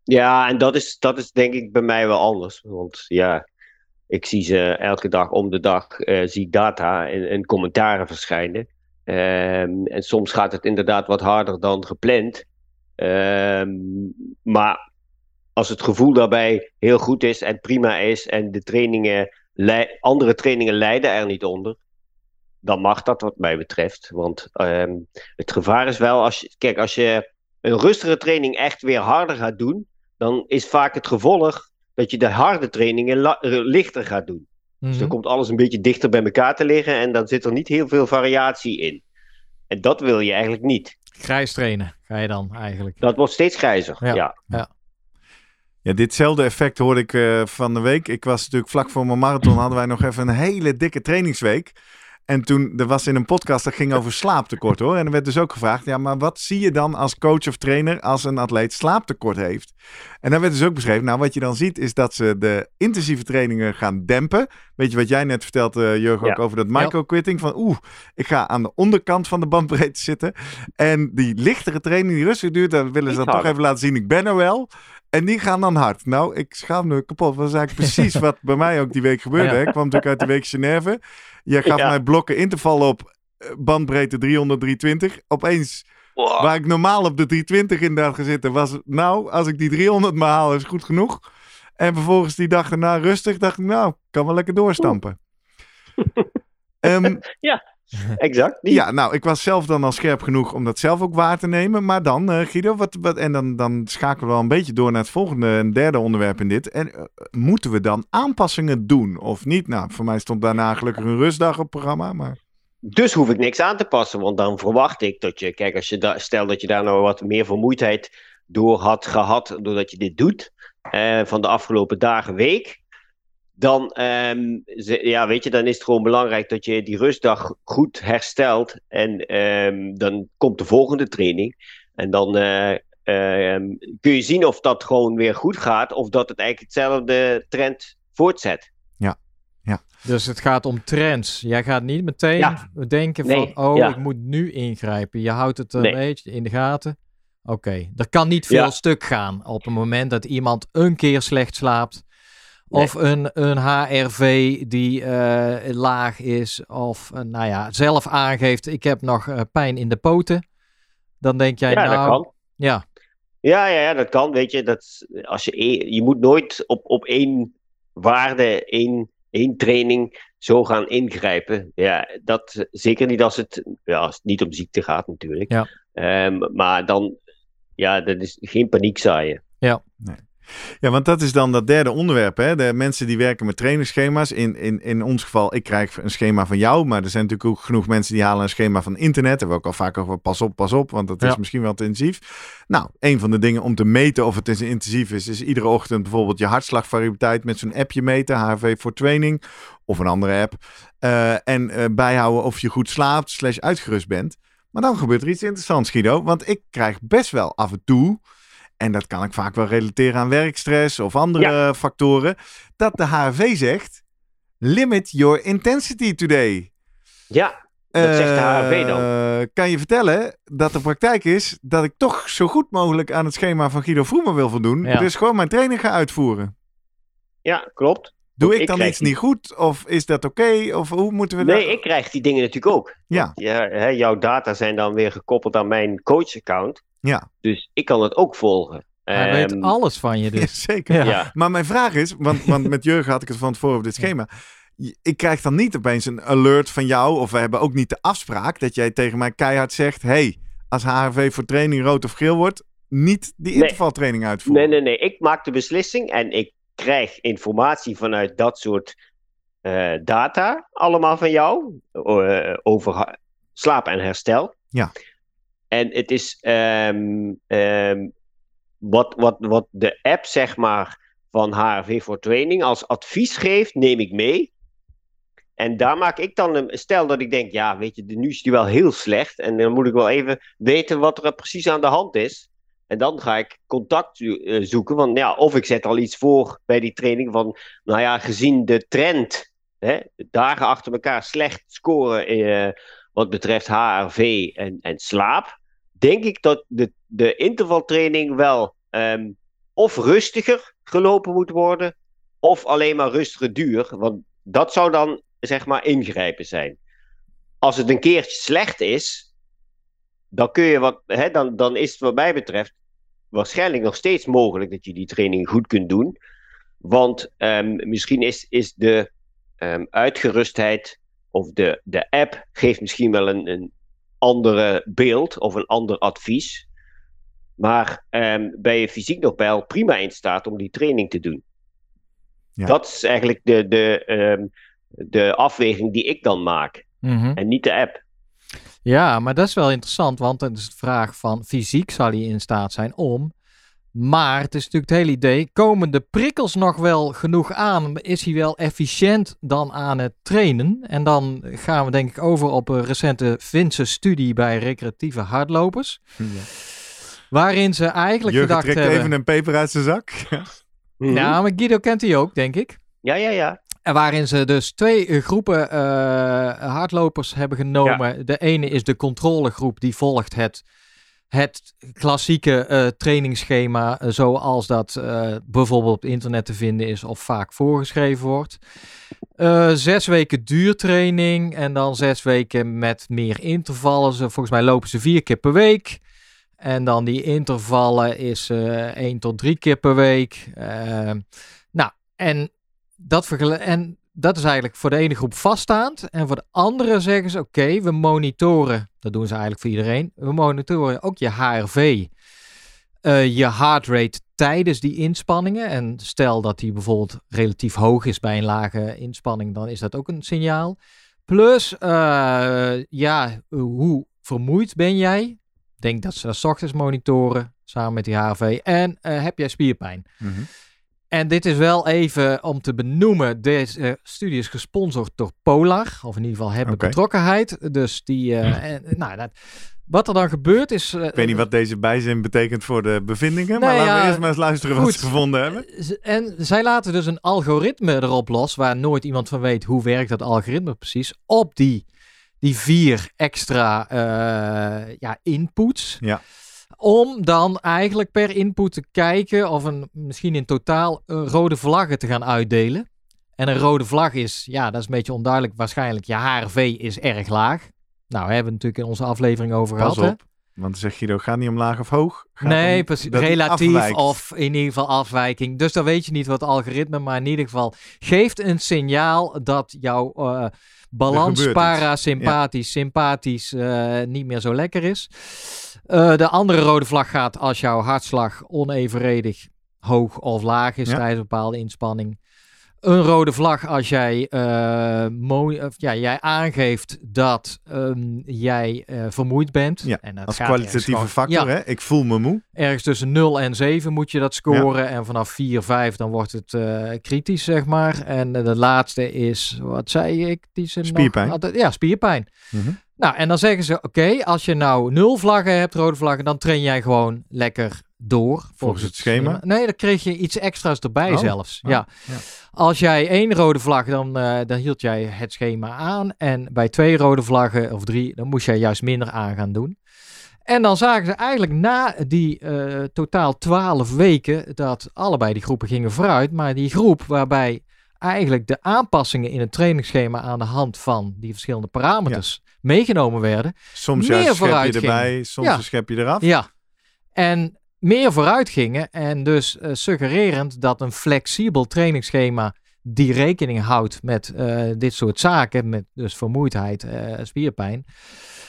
Ja, en dat is, dat is denk ik bij mij wel anders. Want ja, ik zie ze elke dag om de dag, eh, zie data en, en commentaren verschijnen. Ehm, en soms gaat het inderdaad wat harder dan gepland. Ehm, maar als het gevoel daarbij heel goed is en prima is en de trainingen, andere trainingen lijden er niet onder, dan mag dat wat mij betreft. Want ehm, het gevaar is wel, als kijk, als je een rustige training echt weer harder gaat doen, dan is vaak het gevolg dat je de harde trainingen eh, lichter gaat doen. Dus mhm. dan komt alles een beetje dichter bij elkaar te liggen en dan zit er niet heel veel variatie in. En dat wil je eigenlijk niet. Grijs trainen ga je dan eigenlijk. Dat wordt steeds grijzer. Ja. Ja. Ja, ditzelfde effect hoorde ik eh, van de week. Ik was natuurlijk vlak voor mijn marathon, hadden wij nog even een hele dikke trainingsweek. En toen, er was in een podcast, dat ging over slaaptekort hoor. En er werd dus ook gevraagd, ja, maar wat zie je dan als coach of trainer als een atleet slaaptekort heeft? En daar werd dus ook beschreven, nou wat je dan ziet is dat ze de intensieve trainingen gaan dempen. Weet je wat jij net vertelt, eh Jurgen, ook over dat micro-quitting? Van oeh, ik ga aan de onderkant van de bandbreedte zitten. En die lichtere training die rustig duurt, dan willen ze dan toch even laten zien, ik ben er wel. En die gaan dan hard. Nou, ik schaam me kapot. Dat was eigenlijk precies wat bij mij ook die week gebeurde. Ja. Ik kwam natuurlijk uit de week Genève. Je gaf Ja. mij blokken interval op eh, bandbreedte 300, 320. Opeens, Wow. waar ik normaal op de 320 inderdaad gezeten, was nou, als ik die 300 maar haal, is goed genoeg. En vervolgens die dag daarna rustig, dacht ik, nou, kan wel lekker doorstampen. Ehm, Exact. Die. ja, nou, ik was zelf dan al scherp genoeg om dat zelf ook waar te nemen. Maar dan, eh, Guido, wat, wat, en dan, dan schakelen we wel een beetje door naar het volgende en derde onderwerp in dit. En eh, moeten we dan aanpassingen doen of niet? Nou, voor mij stond daarna gelukkig een rustdag op het programma, maar... Dus hoef ik niks aan te passen, want dan verwacht ik dat je, kijk, als je da- stel dat je daar nou wat meer vermoeidheid door had gehad, doordat je dit doet, eh, van de afgelopen dagen, week, dan, ehm, ze- ja, weet je, dan is het gewoon belangrijk dat je die rustdag goed herstelt. En ehm, dan komt de volgende training. En dan eh, ehm, kun je zien of dat gewoon weer goed gaat. Of dat het eigenlijk hetzelfde trend voortzet. Dus het gaat om trends. Jij gaat niet meteen Ja. denken Nee, van, oh, ja. ik moet nu ingrijpen. Je houdt het een Nee. beetje in de gaten. Oké, er kan niet veel Ja. stuk gaan op het moment dat iemand een keer slecht slaapt. Of een, een HRV die eh, laag is. Of eh, nou ja, zelf aangeeft, ik heb nog eh, pijn in de poten. Dan denk jij, Ja, nou, dat kan. ja, Ja, ja, ja, dat kan. Weet je, dat, als je, je moet nooit op, op één waarde, één, één training zo gaan ingrijpen. Ja, dat zeker niet als het, ja, als het niet om ziekte gaat, natuurlijk. Ja. Ehm, maar dan, ja, dat is geen paniek zaaien. Ja, want dat is dan dat derde onderwerp. Hè? De mensen die werken met trainingsschema's. In, in, in ons geval, ik krijg een schema van jou. Maar er zijn natuurlijk ook genoeg mensen die halen een schema van internet. Daar hebben we ook al vaak over. Pas op, pas op. Want dat is Ja. misschien wel te intensief. Nou, een van de dingen om te meten of het intensief is. Is iedere ochtend bijvoorbeeld je hartslagvariabiliteit met zo'n appje meten. HRV voor training. Of een andere app. Eh, en eh, bijhouden of je goed slaapt. Slash uitgerust bent. Maar dan gebeurt er iets interessants, Guido. Want ik krijg best wel af en toe. En dat kan ik vaak wel relateren aan werkstress of andere factoren. Dat de HRV zegt: limit your intensity today. Ja, Wat zegt de HRV dan? Eh, Kan je vertellen dat de praktijk is dat ik toch zo goed mogelijk aan het schema van Guido Vroemer wil voldoen. Ja. Dus gewoon mijn training ga uitvoeren. ja, klopt. Doe ik ik dan iets die- niet goed? Of is dat oké? Of hoe moeten we Nee, dat... ik krijg die dingen natuurlijk ook. Ja, Ja, hè, jouw data zijn dan weer gekoppeld aan mijn coach-account. Ja. Dus ik kan het ook volgen. hij weet Ehm, alles van je dus. zeker. Ja. Ja. Maar mijn vraag is, want, want met Jurgen had ik het van tevoren over dit schema. Ik krijg dan niet opeens een alert van jou, of we hebben ook niet de afspraak dat jij tegen mij keihard zegt: hey, als HRV voor training rood of geel wordt, niet die Nee. intervaltraining uitvoeren. Nee, nee, nee. Ik maak de beslissing en ik krijg informatie vanuit dat soort eh, data, allemaal van jou, eh, over slaap en herstel. Ja. En het is ehm, ehm, wat, wat, wat de app, zeg maar, van HRV voor Training als advies geeft, neem ik mee. En daar maak ik dan een. Stel dat ik denk, ja, weet je, nu is die wel heel slecht. En dan moet ik wel even weten wat er precies aan de hand is. En dan ga ik contact eh, zoeken. Want ja, of ik zet al iets voor bij die training van, nou ja, gezien de trend, hè, dagen achter elkaar slecht scoren eh, wat betreft HRV en, en slaap, denk ik dat de, de intervaltraining wel ehm, of rustiger gelopen moet worden, of alleen maar rustiger duur. Want dat zou dan, zeg maar, ingrijpen zijn. Als het een keertje slecht is, dan kun je wat, hè, dan, dan is het wat mij betreft waarschijnlijk nog steeds mogelijk dat je die training goed kunt doen. Want ehm, misschien is, is de ehm, uitgerustheid of de, de app geeft misschien wel een, een andere beeld of een ander advies. Maar ehm, ben je fysiek nog wel prima in staat om die training te doen. Ja. Dat is eigenlijk de, de, ehm, de afweging die ik dan maak. Mhm. En niet de app. Ja, maar dat is wel interessant, want het is de vraag van fysiek zal hij in staat zijn om. Maar het is natuurlijk het hele idee, komen de prikkels nog wel genoeg aan? Is hij wel efficiënt dan aan het trainen? En dan gaan we denk ik over op een recente Finse studie bij recreatieve hardlopers. Ja. Waarin ze eigenlijk Jurgen gedacht trekt hebben... even een peper uit zijn zak. Mhm. Ja, maar Guido kent hij ook, denk ik. ja, ja, ja. En waarin ze dus twee groepen eh, hardlopers hebben genomen. De ene is de controlegroep, die volgt het, het klassieke eh, trainingsschema. eh, zoals dat eh, bijvoorbeeld op internet te vinden is of vaak voorgeschreven wordt. Zes weken duurtraining en dan zes weken met meer intervallen. Ze, volgens mij lopen ze vier keer per week. En dan die intervallen is één tot drie keer per week. Nou, en dat, en dat is eigenlijk voor de ene groep vaststaand. En voor de andere zeggen ze: oké, we monitoren. Dat doen ze eigenlijk voor iedereen. We monitoren ook je HRV. eh, je heart rate tijdens die inspanningen. En stel dat die bijvoorbeeld relatief hoog is bij een lage inspanning, dan is dat ook een signaal. Plus, eh, ja, hoe vermoeid ben jij? Denk dat ze dat ochtends monitoren samen met die HRV. En eh, heb jij spierpijn? Mhm. En dit is wel even om te benoemen. Deze studie is gesponsord door Polar. Of in ieder geval hebben Oké. betrokkenheid. Dus die. eh, en, nou, dat, wat er dan gebeurt is. eh, Ik weet niet wat deze bijzin betekent voor de bevindingen. maar laten we eerst maar eens luisteren wat ze gevonden hebben. En zij laten dus een algoritme erop los, waar nooit iemand van weet hoe werkt dat algoritme precies, op die, die vier extra eh, ja, inputs. Ja. Om dan eigenlijk per input te kijken of een, misschien in totaal een rode vlaggen te gaan uitdelen. En een rode vlag is, ja, dat is een beetje onduidelijk. Waarschijnlijk je HRV is erg laag. Nou, hebben we natuurlijk in onze aflevering over Pas gehad. hè? op. Want dan zeg Guido, gaat niet omlaag of hoog. Gaat Nee, precies. Relatief of in ieder geval afwijking. Dus dan weet je niet wat algoritme, maar in ieder geval geeft een signaal dat jouw eh, balans parasympathisch, sympathisch eh, niet meer zo lekker is. Eh, de andere rode vlag gaat als jouw hartslag onevenredig hoog of laag is Ja. tijdens een bepaalde inspanning. Een rode vlag als jij, mo- of, ja, jij aangeeft dat ehm, jij eh, vermoeid bent. Ja, en dat Als gaat kwalitatieve factor, Ja, hè? Ik voel me moe. ergens tussen 0 en 7 moet je dat scoren. En vanaf 4, 5 dan wordt het kritisch, zeg maar. En de laatste is, wat zei ik? Die zijn nog Spierpijn. altijd- ja, spierpijn. Mhm. Nou, en dan zeggen ze, oké, als je nou nul vlaggen hebt, rode vlaggen, dan train jij gewoon lekker door. Volgens, het schema? Nee, dan kreeg je iets extra's erbij Oh, zelfs. oh, ja. ja. Als jij één rode vlag, dan, eh, dan hield jij het schema aan. En bij twee rode vlaggen of drie, dan moest jij juist minder aan gaan doen. En dan zagen ze eigenlijk na die eh, totaal twaalf weken dat allebei die groepen gingen vooruit. Maar die groep waarbij eigenlijk de aanpassingen in het trainingsschema aan de hand van die verschillende parameters meegenomen werden. Soms Meer vooruit erbij, soms Ja. een schepje eraf. Ja. En meer vooruit gingen en dus eh, suggererend dat een flexibel trainingsschema die rekening houdt met eh, dit soort zaken, met dus vermoeidheid, eh, spierpijn,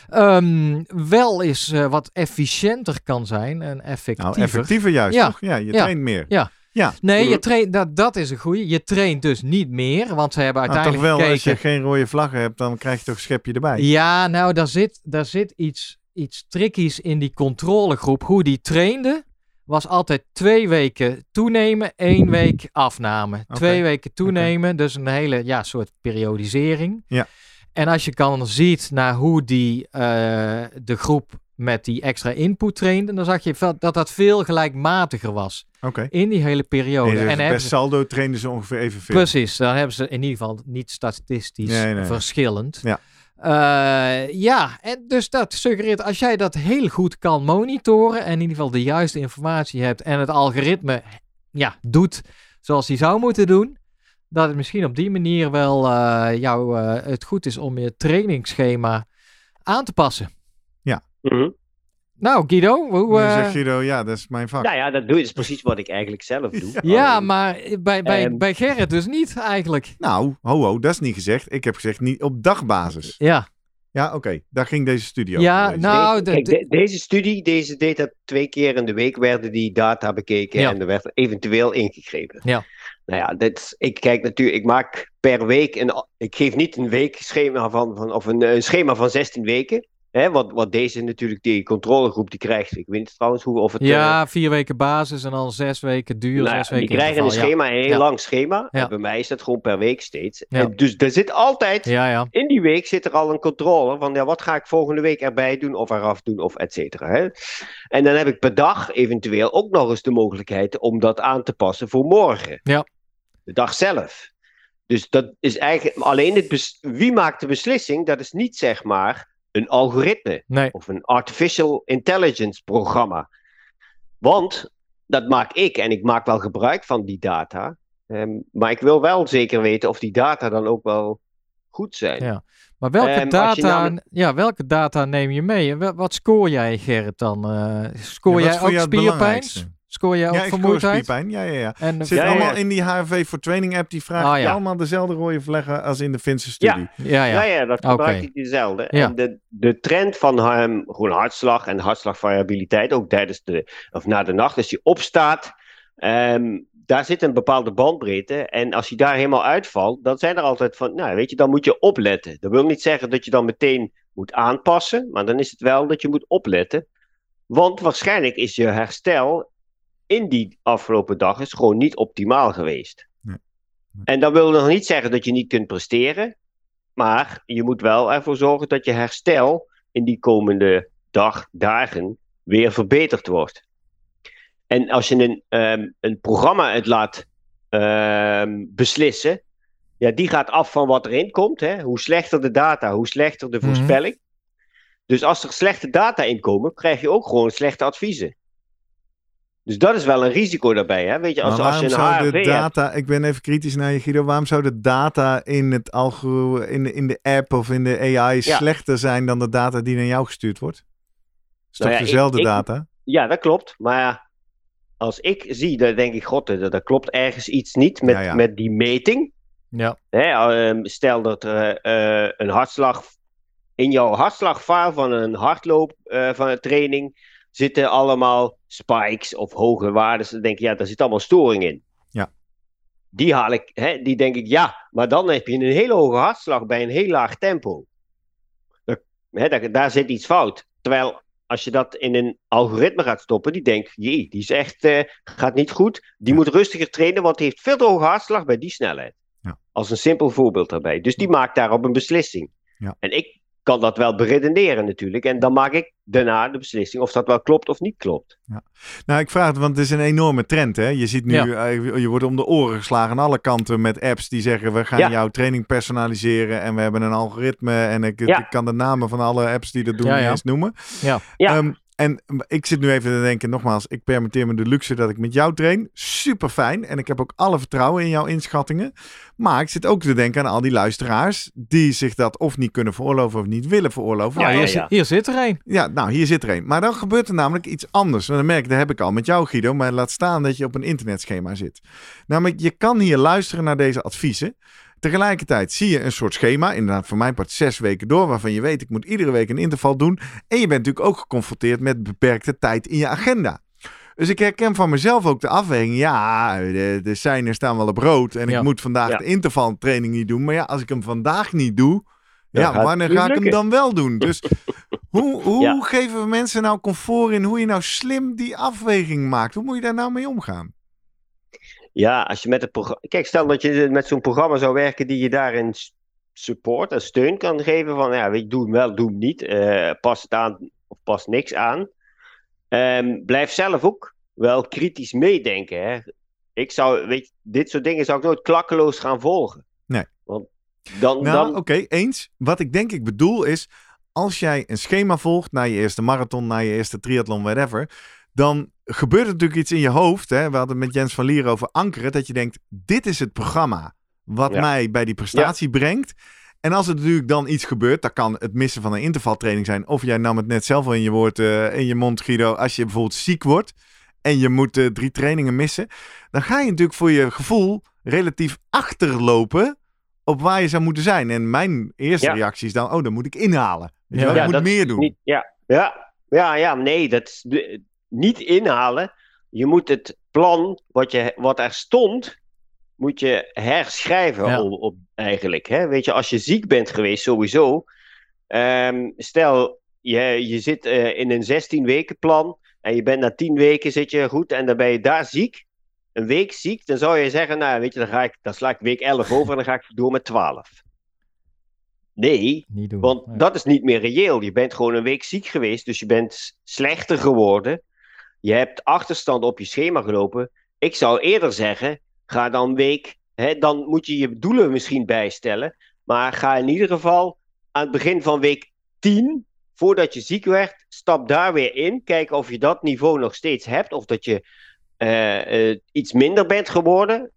ehm, wel eens wat efficiënter kan zijn en effectiever. Nou, effectiever juist, Ja. toch? Ja, je Ja. traint meer. Ja. Ja. Nee, je traint, dat, dat is een goeie. Je traint dus niet meer, want ze hebben Nou, toch uiteindelijk wel, als je geen rode vlaggen hebt, dan krijg je toch een schepje erbij. Ja, nou, daar zit, daar zit iets, iets trickies in die controlegroep. Hoe die trainde, was altijd twee weken toenemen, één week afname. Twee weken toenemen, dus een hele ja, soort periodisering. Ja. En als je dan ziet naar hoe die, eh, de groep met die extra input trainde, dan zag je dat dat veel gelijkmatiger was Oké. in die hele periode. En en per ze- saldo trainden ze ongeveer evenveel. Precies, dan hebben ze in ieder geval niet statistisch Nee, nee. verschillend. Ja. Eh, ja, en dus dat suggereert als jij dat heel goed kan monitoren en in ieder geval de juiste informatie hebt en het algoritme ja, doet zoals hij zou moeten doen, dat het misschien op die manier wel eh, jou eh, het goed is om je trainingsschema aan te passen. Mhm. Nou, Guido, hoe, Dan eh, zegt Guido, ja, dat is mijn vak. Nou ja, dat doe is precies wat ik eigenlijk zelf doe. ja, maar bij, bij, Ehm. bij Gerrit dus niet eigenlijk. Nou, ho, ho, dat is niet gezegd. Ik heb gezegd niet op dagbasis. Ja, Ja, oké. Daar ging deze studie Ja, over. deze. nou, Kijk, de- de- deze studie, deze deed dat twee keer in de week werden die data bekeken Ja. en er werd eventueel ingegrepen. Ja. Nou ja, dit, ik kijk natuurlijk, ik maak per week een, ik geef niet een weekschema van, van of een, een schema van 16 weken. Hè, wat, wat deze natuurlijk, die controlegroep die krijgt. Ik weet niet trouwens hoe of het. eh, Ja, vier weken basis en dan zes weken duur, nou zes weken die krijgen een schema, een heel Ja. lang schema. Ja. En bij mij is dat gewoon per week steeds. En dus er zit altijd in die week zit er al een controle van ja, wat ga ik volgende week erbij doen of eraf doen of et cetera. hè. En dan heb ik per dag eventueel ook nog eens de mogelijkheid om dat aan te passen voor morgen. Ja. De dag zelf. Dus dat is eigenlijk alleen het wie maakt de beslissing, dat is niet zeg maar een algoritme Nee, of een artificial intelligence programma. Want dat maak ik en ik maak wel gebruik van die data. Ehm, maar ik wil wel zeker weten of die data dan ook wel goed zijn. Ja. maar welke, Ehm, data, namelijk- ja, welke data neem je mee? En Wat scoor jij, Gerrit, dan? Eh scoor Ja, jij ook spierpijn? Scoor jij ook Ja, vermoeidheid? spierpijn. Ja, ja, ja. En, Zit Ja, ja. allemaal in die HRV voor Training app. Die vraagt Ah, je ja. allemaal dezelfde rode vleggen als in de Finse studie. ja, Ja, ja. ja, dat Oké. gebruik ik dezelfde. Ja. En de, de trend van hem, gewoon hartslag en hartslagvariabiliteit, ook tijdens de, of na de nacht, als je opstaat, ehm, daar zit een bepaalde bandbreedte. En als je daar helemaal uitvalt, dan zijn er altijd van, nou weet je, dan moet je opletten. Dat wil niet zeggen dat je dan meteen moet aanpassen, maar dan is het wel dat je moet opletten. Want waarschijnlijk is je herstel in die afgelopen dag is gewoon niet optimaal geweest. Nee. Nee. En dat wil nog niet zeggen dat je niet kunt presteren. Maar je moet wel ervoor zorgen dat je herstel in die komende dag, dagen weer verbeterd wordt. En als je een, ehm, een programma het laat ehm, beslissen, ja, die gaat af van wat erin komt. Hè? Hoe slechter de data, hoe slechter de Mhm. voorspelling. Dus als er slechte data in komen, krijg je ook gewoon slechte adviezen. Dus dat is wel een risico daarbij. Hè? Weet je, als, als je waarom een zou HRV de hebt, data, ik ben even kritisch naar je Guido, waarom zou de data in, het algoritme, in, de, in de app of in de AI Ja. slechter zijn dan de data die naar jou gestuurd wordt? Is toch Nou ja, dezelfde ik- data? Ja, dat klopt. Maar als ik zie, dan denk ik, god, dat, dat klopt ergens iets niet met, Ja, met die meting. Ja. Hè, ehm, stel dat er eh, een hartslag in jouw hartslagfile van een hardloop eh, van een training zitten allemaal spikes of hoge waarden. Dan denk ik, ja, daar zit allemaal storing in. Ja. Die haal ik, hè, die denk ik, ja, maar dan heb je een hele hoge hartslag bij een heel laag tempo. Dat- hè, daar, daar zit iets fout. Terwijl als je dat in een algoritme gaat stoppen, die denkt, jee, die is echt, eh, gaat niet goed. Die moet rustiger trainen, want die heeft veel te hoge hartslag bij die snelheid. Ja. Als een simpel voorbeeld daarbij. Dus die maakt daarop een beslissing. Ja. En ik kan dat wel beredeneren natuurlijk. En dan maak ik daarna de beslissing of dat wel klopt of niet klopt. Nou, ik vraag het, want het is een enorme trend. Hè? Je ziet nu, Ja. je wordt om de oren geslagen aan alle kanten met apps die zeggen: we gaan Ja. jouw training personaliseren en we hebben een algoritme. En ik, Ja. ik kan de namen van alle apps die dat doen Ja, niet ja. eens noemen. Ja. Ja. En ik zit nu even te denken, nogmaals, ik permitteer me de luxe dat ik met jou train. Super fijn. En ik heb ook alle vertrouwen in jouw inschattingen. Maar ik zit ook te denken aan al die luisteraars die zich dat of niet kunnen veroorloven of niet willen veroorloven. Ja, hier, ja, zit- hier zit er een. Ja, nou, hier zit er een. Maar dan gebeurt er namelijk iets anders. En dan merk ik, dat heb ik al met jou, Guido. Maar laat staan dat je op een internetschema zit. Namelijk, je kan hier luisteren naar deze adviezen. Tegelijkertijd zie je een soort schema, inderdaad voor mijn part zes weken door, waarvan je weet, ik moet iedere week een interval doen. En je bent natuurlijk ook geconfronteerd met beperkte tijd in je agenda. Dus ik herken van mezelf ook de afweging. Ja, de, de seinen staan wel op rood. En Ja. ik moet vandaag Ja. de intervaltraining niet doen. Maar ja, als ik hem vandaag niet doe, Dan ja, wanneer ga ik hem dan wel doen? Dus hoe, hoe Ja. geven we mensen nou comfort in hoe je nou slim die afweging maakt? Hoe moet je daar nou mee omgaan? Ja, als je met het programma. Kijk, stel dat je met zo'n programma zou werken die je daarin support en steun kan geven. Van ja, weet je, doe hem wel, doe hem niet. eh, pas het aan of pas niks aan. Ehm, blijf zelf ook wel kritisch meedenken. Hè. Ik zou, weet je, dit soort dingen zou ik nooit klakkeloos gaan volgen. Nee. Want dan. Nou, dan oké, eens. Wat ik denk ik bedoel is, als jij een schema volgt naar je eerste marathon, naar je eerste triathlon, whatever, dan gebeurt er natuurlijk iets in je hoofd. Hè? We hadden het met Jens van Lier over ankeren, dat je denkt, dit is het programma wat Ja. mij bij die prestatie brengt. En als er natuurlijk dan iets gebeurt, dat kan het missen van een intervaltraining zijn. Of jij nam het net zelf al in je, woord, eh, in je mond, Guido. Als je bijvoorbeeld ziek wordt en je moet eh, drie trainingen missen. Dan ga je natuurlijk voor je gevoel relatief achterlopen op waar je zou moeten zijn. En mijn eerste Ja. reactie is dan, oh, dan moet ik inhalen. Weet je Ja. wel? ik moet meer doen. Niet, ja, ja, ja, ja, nee, dat niet inhalen. Je moet het plan wat, je, wat er stond, moet je herschrijven Ja. op, op, eigenlijk. Hè? Weet je, als je ziek bent geweest, sowieso. Ehm, stel, je, je zit eh, in een 16 weken plan en je bent na 10 weken zit je goed en dan ben je daar ziek. Een week ziek, dan zou je zeggen, nou weet je, dan, ga ik, dan sla ik week 11 over en dan ga ik door met 12. Nee, doen. want Nee. dat is niet meer reëel. Je bent gewoon een week ziek geweest, dus je bent slechter geworden. Je hebt achterstand op je schema gelopen. Ik zou eerder zeggen, ga dan week, hè, dan moet je je doelen misschien bijstellen. Maar ga in ieder geval aan het begin van week 10, voordat je ziek werd, stap daar weer in. Kijk of je dat niveau nog steeds hebt, of dat je eh, eh, iets minder bent geworden.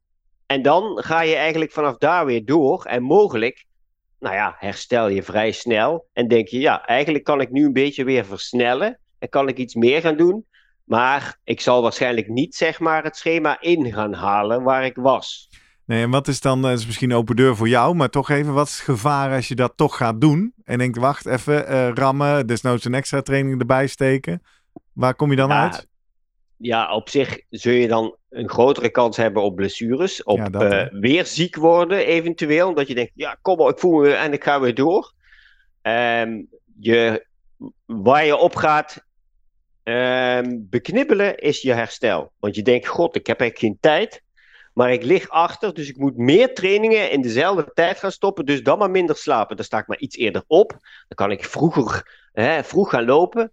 En dan ga je eigenlijk vanaf daar weer door. En mogelijk nou ja, herstel je vrij snel. En denk je, ja, eigenlijk kan ik nu een beetje weer versnellen. En kan ik iets meer gaan doen. Maar ik zal waarschijnlijk niet, zeg maar, het schema in gaan halen waar ik was. Nee, en wat is dan, dat is misschien open deur voor jou, maar toch even, wat is het gevaar als je dat toch gaat doen? En denkt, wacht even, eh, rammen, desnoods een extra training erbij steken. Waar kom je dan Ja, uit? Ja, op zich zul je dan een grotere kans hebben op blessures. Op Ja, dat, eh, weer ziek worden, eventueel. Omdat je denkt, ja, kom maar, ik voel me en ik ga weer door. Ehm, je, waar je op gaat, ehm, beknibbelen is je herstel. Want je denkt, god, ik heb eigenlijk geen tijd. Maar ik lig achter, dus ik moet meer trainingen in dezelfde tijd gaan stoppen. Dus dan maar minder slapen. Dan sta ik maar iets eerder op. Dan kan ik vroeger, hè, vroeg gaan lopen.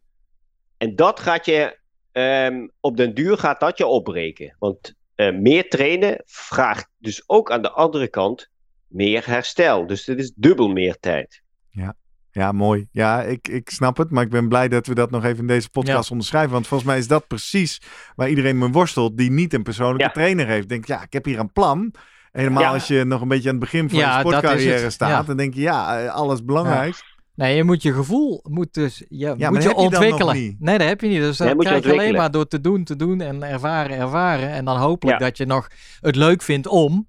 En dat gaat je, ehm, op den duur gaat dat je opbreken. Want eh, meer trainen vraagt dus ook aan de andere kant meer herstel. Dus het is dubbel meer tijd. Ja, mooi. Ja, ik, ik snap het. Maar ik ben blij dat we dat nog even in deze podcast Ja. onderschrijven. Want volgens mij is dat precies waar iedereen mee worstelt die niet een persoonlijke Ja. trainer heeft. Denk, ja, ik heb hier een plan. Helemaal Ja. als je nog een beetje aan het begin van Ja, je sportcarrière staat. Ja. Dan denk je, ja, alles belangrijk. Nee, je moet je gevoel moet dus, je, maar moet je ontwikkelen. Nee, dat heb je niet. Dus Nee, dat krijg je alleen maar door te doen, te doen en ervaren, ervaren. En dan hopelijk Ja. dat je nog het leuk vindt om.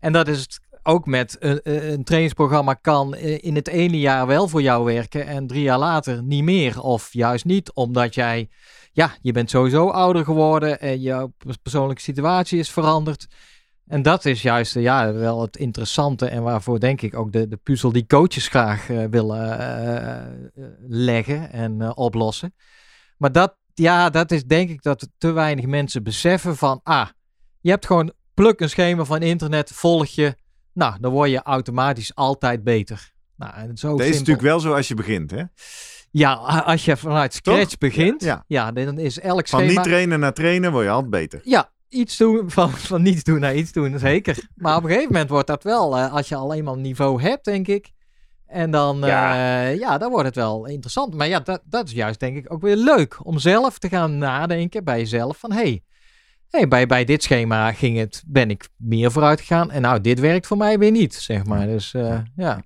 En dat is het ook met een, een trainingsprogramma kan in het ene jaar wel voor jou werken en drie jaar later niet meer. Of juist niet, omdat jij, ja, je bent sowieso ouder geworden en jouw persoonlijke situatie is veranderd. En dat is juist eh, ja, wel het interessante en waarvoor denk ik ook de, de puzzel die coaches graag eh, willen eh, eh, leggen en eh, oplossen. Maar dat, ja, dat is denk ik dat te weinig mensen beseffen van, ah, je hebt gewoon pluk een schema van internet, volg je, nou, dan word je automatisch altijd beter. Nou, en zo Dat is natuurlijk wel zo als je begint, hè? Ja, als je vanuit scratch begint, Ja. ja. dan is elk Van schema... niet trainen naar trainen word je altijd beter. Ja, iets doen, van, van niets doen naar iets doen, zeker. Maar op een gegeven moment wordt dat wel, eh, als je al eenmaal niveau hebt, denk ik. En dan, Ja. ja. ja, dan wordt het wel interessant. Maar ja, dat, dat is juist denk ik ook weer leuk. Om zelf te gaan nadenken bij jezelf van, hey, hey, bij, bij dit schema ging het, ben ik meer vooruit gegaan. En nou, dit werkt voor mij weer niet, zeg maar. Dus eh, ja.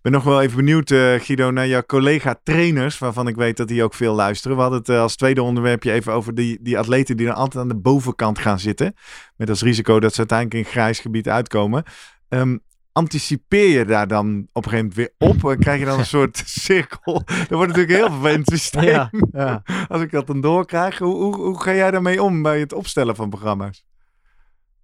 Ik ben nog wel even benieuwd, eh, Guido, naar jouw collega-trainers, waarvan ik weet dat die ook veel luisteren. We hadden het eh, als tweede onderwerpje even over die, die atleten die dan altijd aan de bovenkant gaan zitten. Met als risico dat ze uiteindelijk in grijs gebied uitkomen. Ehm, anticipeer je daar dan op een gegeven moment weer op? En krijg je dan een soort cirkel? Dat wordt natuurlijk heel vervelend systeem. Ja, ja. Als ik dat dan doorkrijg, hoe, hoe, hoe ga jij daarmee om bij het opstellen van programma's?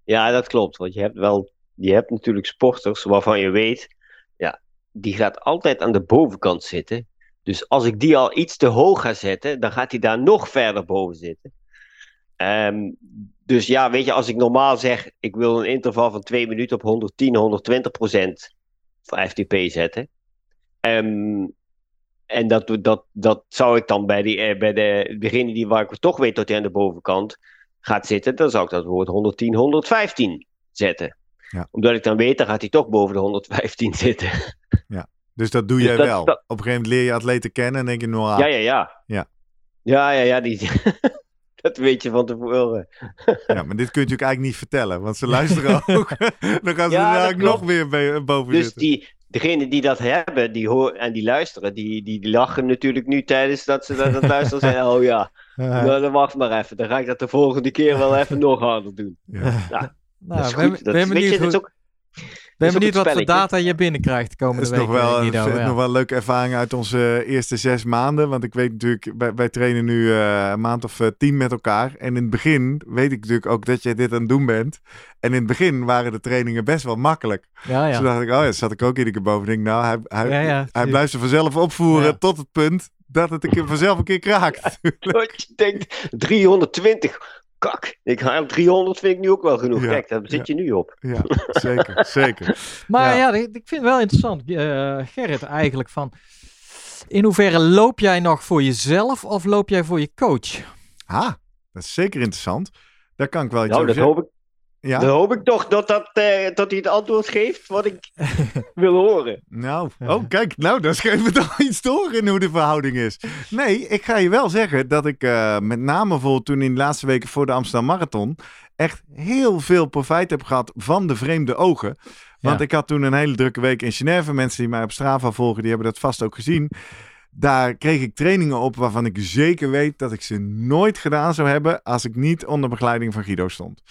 Ja, dat klopt. Want je hebt wel, je hebt natuurlijk sporters waarvan je weet, ja, die gaat altijd aan de bovenkant zitten. Dus als ik die al iets te hoog ga zetten, dan gaat hij daar nog verder boven zitten. Ehm, dus ja, weet je, als ik normaal zeg, ik wil een interval van 2 minuten op 110, 120 procent van FTP zetten. Ehm, en dat, dat, dat zou ik dan bij, die, eh, bij de, degene die waar ik toch weet dat hij aan de bovenkant gaat zitten, dan zou ik dat woord 110, 115 zetten. Ja. Omdat ik dan weet, dan gaat hij toch boven de 115 zitten. Dus dat doe Dus jij dat- wel. dat- Op een gegeven moment leer je atleten kennen en denk je, nou, Ja, ja, ja. Ja. Ja, ja, ja. Die, dat weet je van tevoren. Ja, maar dit kun je natuurlijk eigenlijk niet vertellen, want ze luisteren ook. Dan gaan ze Ja, er dat eigenlijk nog weer bij- boven Dus zitten. die, degene die dat hebben die hoor, en die luisteren, die, die, die lachen natuurlijk nu tijdens dat ze dat luisteren zijn. Oh ja, Ja, nou, dan wacht maar even. Dan ga ik dat de volgende keer wel even nog harder doen. ja. dat Nou, is ben, goed. Dat, ben weet je, dat is ook, ben is ook benieuwd een wat voor data je binnenkrijgt Dat komende is week. nog wel, eh, een, Guido, ja. nog wel een leuke ervaring uit onze eerste zes maanden. Want ik weet natuurlijk, wij, wij trainen nu eh, een maand of eh, tien met elkaar. En in het begin weet ik natuurlijk ook dat jij dit aan het doen bent. En in het begin waren de trainingen best wel makkelijk. Ja, Dus ja. toen dacht ik, oh ja, zat ik ook iedere keer boven. Ik denk, nou, hij, hij, Ja, ja, hij blijft ze vanzelf opvoeren Ja. tot het punt dat het een keer, vanzelf een keer kraakt. dat je denkt, 320. Kak, ik ga 300 vind ik nu ook wel genoeg. Ja, Kijk, daar zit je nu op. ja, zeker, zeker. Maar Ja. ja, ik vind het wel interessant, eh, Gerrit, eigenlijk van... In hoeverre loop jij nog voor jezelf of loop jij voor je coach? Ah, dat is zeker interessant. Daar kan ik wel iets Nou, over dat zeggen. hoop ik Ja? Dan hoop ik toch dat, dat, eh, dat hij het antwoord geeft wat ik wil horen. Nou, oh kijk, nou, dan schreef we toch iets door in hoe de verhouding is. Nee, ik ga je wel zeggen dat ik eh, met name bijvoorbeeld toen in de laatste weken voor de Amsterdam Marathon echt heel veel profijt heb gehad van de vreemde ogen. Want Ja. ik had toen een hele drukke week in Genève. Mensen die mij op Strava volgen, die hebben dat vast ook gezien. Daar kreeg ik trainingen op waarvan ik zeker weet dat ik ze nooit gedaan zou hebben als ik niet onder begeleiding van Guido stond.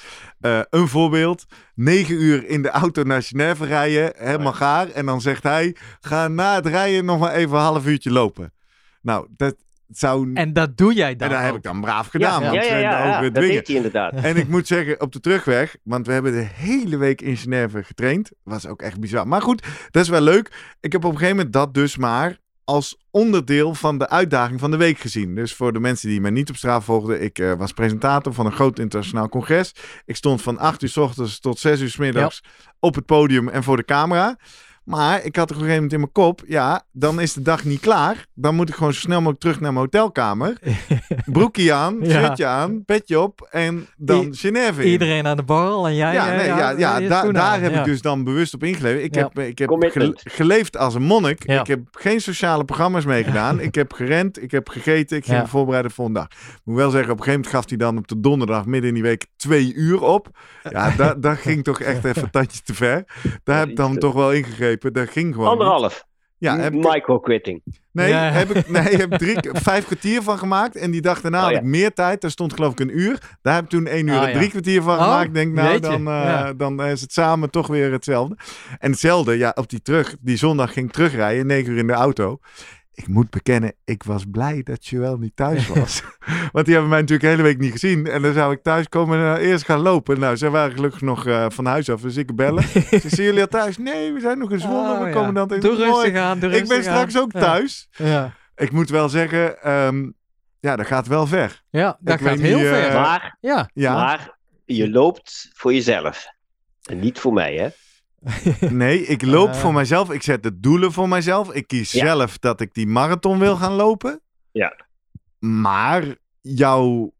Eh, een voorbeeld, negen uur in de auto naar Genève rijden, helemaal gaar. En dan zegt hij, ga na het rijden nog maar even een half uurtje lopen. Nou, dat zou... En dat doe jij dan en dat heb ik dan braaf gedaan, Ja, want Ja, ja, ja, dat deed hij inderdaad. En ik moet zeggen, op de terugweg, want we hebben de hele week in Genève getraind. Was ook echt bizar. Maar goed, dat is wel leuk. Ik heb op een gegeven moment dat dus maar als onderdeel van de uitdaging van de week gezien. Dus voor de mensen die mij niet op straat volgden, ik eh, was presentator van een groot internationaal congres. Ik stond van 8 uur s ochtends tot 6 uur s middags op het podium en voor de camera. Maar ik had op een gegeven moment in mijn kop, ja, dan is de dag niet klaar. Dan moet ik gewoon zo snel mogelijk terug naar mijn hotelkamer. Broekje aan, Ja. shirtje aan, petje op en dan I- Genève in. Iedereen aan de borrel en jij... Ja, eh, nee, ja, ja, da- daar heb Ja. ik dus dan bewust op ingeleefd. Ik Ja. heb, ik heb geleefd als een monnik. Ja. Ik heb geen sociale programma's meegedaan. ik heb gerend, ik heb gegeten, ik ging Ja. me voorbereiden voor een dag. Ik moet wel zeggen, op een gegeven moment gaf hij dan op de donderdag midden in die week twee uur op. Ja, dat, dat ging toch echt even een tandje te ver. Daar heb ik dan toch wel ingegrepen. Dat ging gewoon niet. Anderhalf. Ja, heb ik, Micro-quitting. nee, Ja. heb ik, nee, heb ik drie, vijf kwartier van gemaakt. En die dag daarna Oh, had ja. ik meer tijd. Daar stond geloof ik een uur. Daar heb ik toen één uur Oh, en ja. drie kwartier van Oh, gemaakt. Denk, nou, dan, eh, Ja. dan is het samen toch weer hetzelfde. En hetzelfde, ja, op die terug, die zondag ging ik terugrijden, negen uur in de auto. Ik moet bekennen, ik was blij dat Joël niet thuis was. Want die hebben mij natuurlijk de hele week niet gezien. En dan zou ik thuis komen en eh, eerst gaan lopen. Nou, zij waren gelukkig nog eh, van huis af, dus ik bellen. Ze zien jullie al thuis? Nee, we zijn nog in Zwolle. Oh, we ja. komen dan tegen. Doe Mooi. rustig aan, doe Ik ben straks aan. ook thuis. Ja, Ik moet wel zeggen, ehm, ja, dat gaat wel ver. ja dat Ik gaat heel niet, ver. eh, Maar, ja. Ja, maar je loopt voor jezelf. En niet voor mij, hè? nee, ik loop Eh. voor mijzelf. Ik zet de doelen voor mijzelf. Ik kies Ja. zelf dat ik die marathon wil gaan lopen. Ja. Maar jouw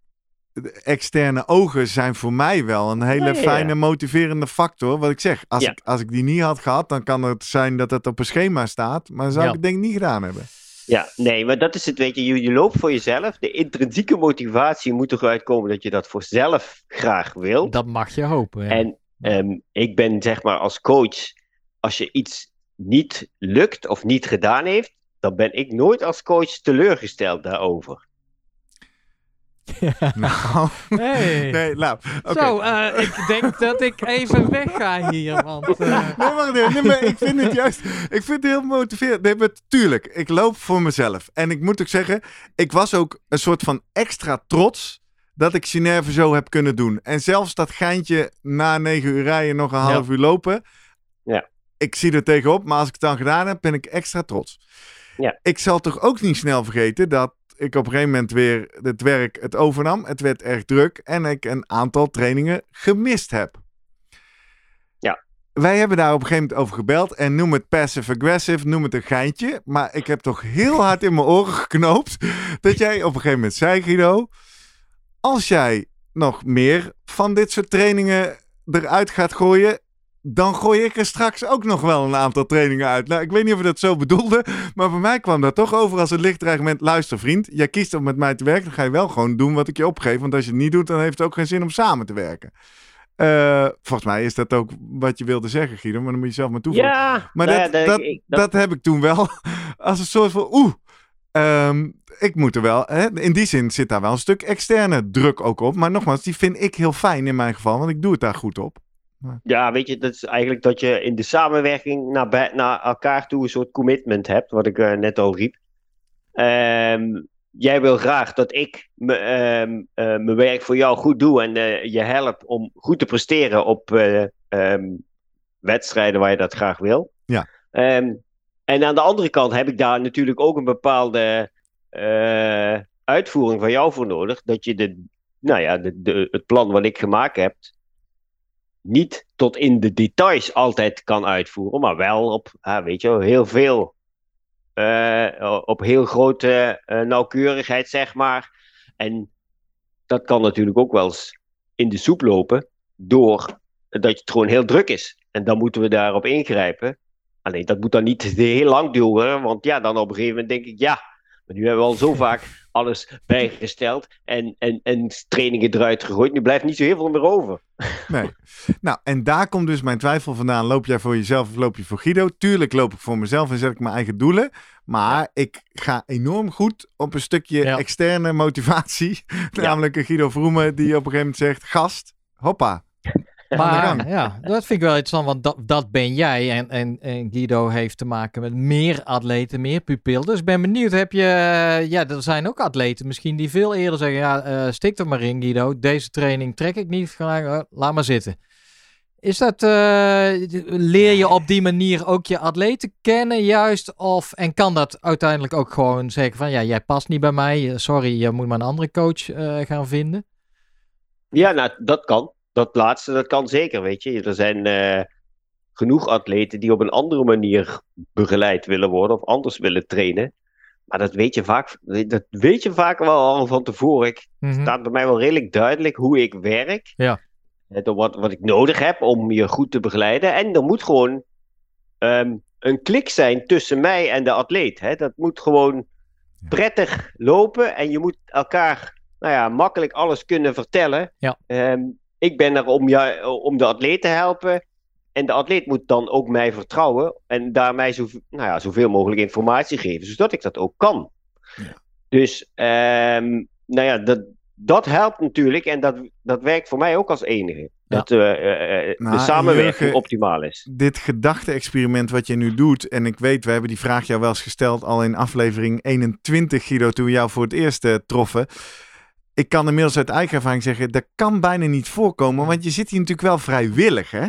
externe ogen zijn voor mij wel een hele Ja, ja, ja. fijne motiverende factor. Wat ik zeg, als, Ja. ik, als ik die niet had gehad, dan kan het zijn dat het op een schema staat. Maar dan zou Ja. ik het denk ik niet gedaan hebben. Ja, nee, maar dat is het, weet je, je, je loopt voor jezelf. De intrinsieke motivatie moet eruit komen dat je dat voor zelf graag wil. Dat mag je hopen. Ja. En ehm, ik ben zeg maar als coach, als je iets niet lukt of niet gedaan heeft, dan ben ik nooit als coach teleurgesteld daarover. Nou, Hey. nee, nou, oké. Zo, eh, ik denk dat ik even wegga hier, want... eh, Nee, wacht even. Nee, maar ik vind het juist. Ik vind het heel motiverend. Nee, maar tuurlijk. Ik loop voor mezelf. En ik moet ook zeggen, ik was ook een soort van extra trots dat ik Genève zo heb kunnen doen. En zelfs dat geintje na negen uur rijden nog een Ja. half uur lopen. Ja. Ik zie er tegenop, maar als ik het dan gedaan heb, ben ik extra trots. Ja. Ik zal toch ook niet snel vergeten dat ik op een gegeven moment weer het werk het overnam. Het werd erg druk en ik een aantal trainingen gemist heb. Wij hebben daar op een gegeven moment over gebeld. En noem het passive-aggressive, noem het een geintje. Maar ik heb toch heel hard in mijn oren geknoopt. Dat jij op een gegeven moment zei, Guido. Als jij nog meer van dit soort trainingen eruit gaat gooien. Dan gooi ik er straks ook nog wel een aantal trainingen uit. Nou, ik weet niet of je dat zo bedoelde. Maar voor mij kwam dat toch over als een licht dreigement. Luister, vriend. Jij kiest om met mij te werken. Dan ga je wel gewoon doen wat ik je opgeef. Want als je het niet doet, dan heeft het ook geen zin om samen te werken. Eh, volgens mij is dat ook wat je wilde zeggen, Guido. Maar dan moet je zelf maar toevoegen. Ja, Maar nou dat, ja, dat, ik- dat, heb ik toen wel als een soort van oeh. Ehm, ik moet er wel, hè, in die zin zit daar wel een stuk externe druk ook op. Maar nogmaals, die vind ik heel fijn in mijn geval, want ik doe het daar goed op. Ja, weet je, dat is eigenlijk dat je in de samenwerking naar, naar elkaar toe een soort commitment hebt, wat ik eh, net al riep. Ehm, jij wil graag dat ik ehm, eh, mijn werk voor jou goed doe en eh, je help om goed te presteren op wedstrijden waar je dat graag wil. Ja. En aan de andere kant heb ik daar natuurlijk ook een bepaalde eh, uitvoering van jou voor nodig. Dat je de, nou ja, de, de, het plan wat ik gemaakt heb, niet tot in de details altijd kan uitvoeren, maar wel op, weet je, heel veel, eh, op heel grote eh, nauwkeurigheid, zeg maar. En dat kan natuurlijk ook wel eens in de soep lopen, door dat het gewoon heel druk is. En dan moeten we daarop ingrijpen. Alleen dat moet dan niet heel lang duren, want ja, dan op een gegeven moment denk ik, ja, maar nu hebben we al zo vaak alles bijgesteld en, en, en trainingen eruit gegooid. Nu blijft niet zo heel veel meer over. Nee. nou, en daar komt dus mijn twijfel vandaan. Loop jij voor jezelf of loop je voor Guido? Tuurlijk loop ik voor mezelf en zet ik mijn eigen doelen. Maar ik ga enorm goed op een stukje Ja. externe motivatie. Namelijk een Guido Vroemen die op een gegeven moment zegt, gast, hoppa. Maar ja, dat vind ik wel interessant, want dat, dat ben jij. En, en, en Guido heeft te maken met meer atleten, meer pupil. Dus ik ben benieuwd, heb je... eh, Ja, er zijn ook atleten misschien die veel eerder zeggen... Ja, eh, stik er maar in Guido, deze training trek ik niet, ga- laat maar zitten. Is dat, eh, leer je op die manier ook je atleten kennen juist? Of, en kan dat uiteindelijk ook gewoon zeggen van, ja, jij past niet bij mij. Sorry, je moet maar een andere coach eh, gaan vinden. Ja, nou, dat kan. Dat laatste, dat kan zeker, weet je. Er zijn eh, genoeg atleten die op een andere manier begeleid willen worden of anders willen trainen. Maar dat weet je vaak, dat weet je vaak wel al van tevoren. Ik, Mhm. staat bij mij wel redelijk duidelijk hoe ik werk. Ja. Eh, Wat, wat ik nodig heb om je goed te begeleiden. En er moet gewoon ehm, een klik zijn tussen mij en de atleet. Hè? Dat moet gewoon prettig lopen. En je moet elkaar nou ja, makkelijk alles kunnen vertellen. Ja. Ehm, ik ben er om, jou, om de atleet te helpen. En de atleet moet dan ook mij vertrouwen. En daar mij zo, nou ja, zoveel mogelijk informatie geven. Zodat ik dat ook kan. Ja. Dus ehm, nou ja, dat, dat helpt natuurlijk. En dat, dat werkt voor mij ook als enige. Ja. Dat eh, eh, eh, Nou, de samenwerking Jurgen, optimaal is. Dit gedachte-experiment wat je nu doet, en ik weet, we hebben die vraag jou wel eens gesteld al in aflevering 21, Guido, toen we jou voor het eerst troffen. Ik kan inmiddels uit eigen ervaring zeggen, dat kan bijna niet voorkomen, want je zit hier natuurlijk wel vrijwillig, hè?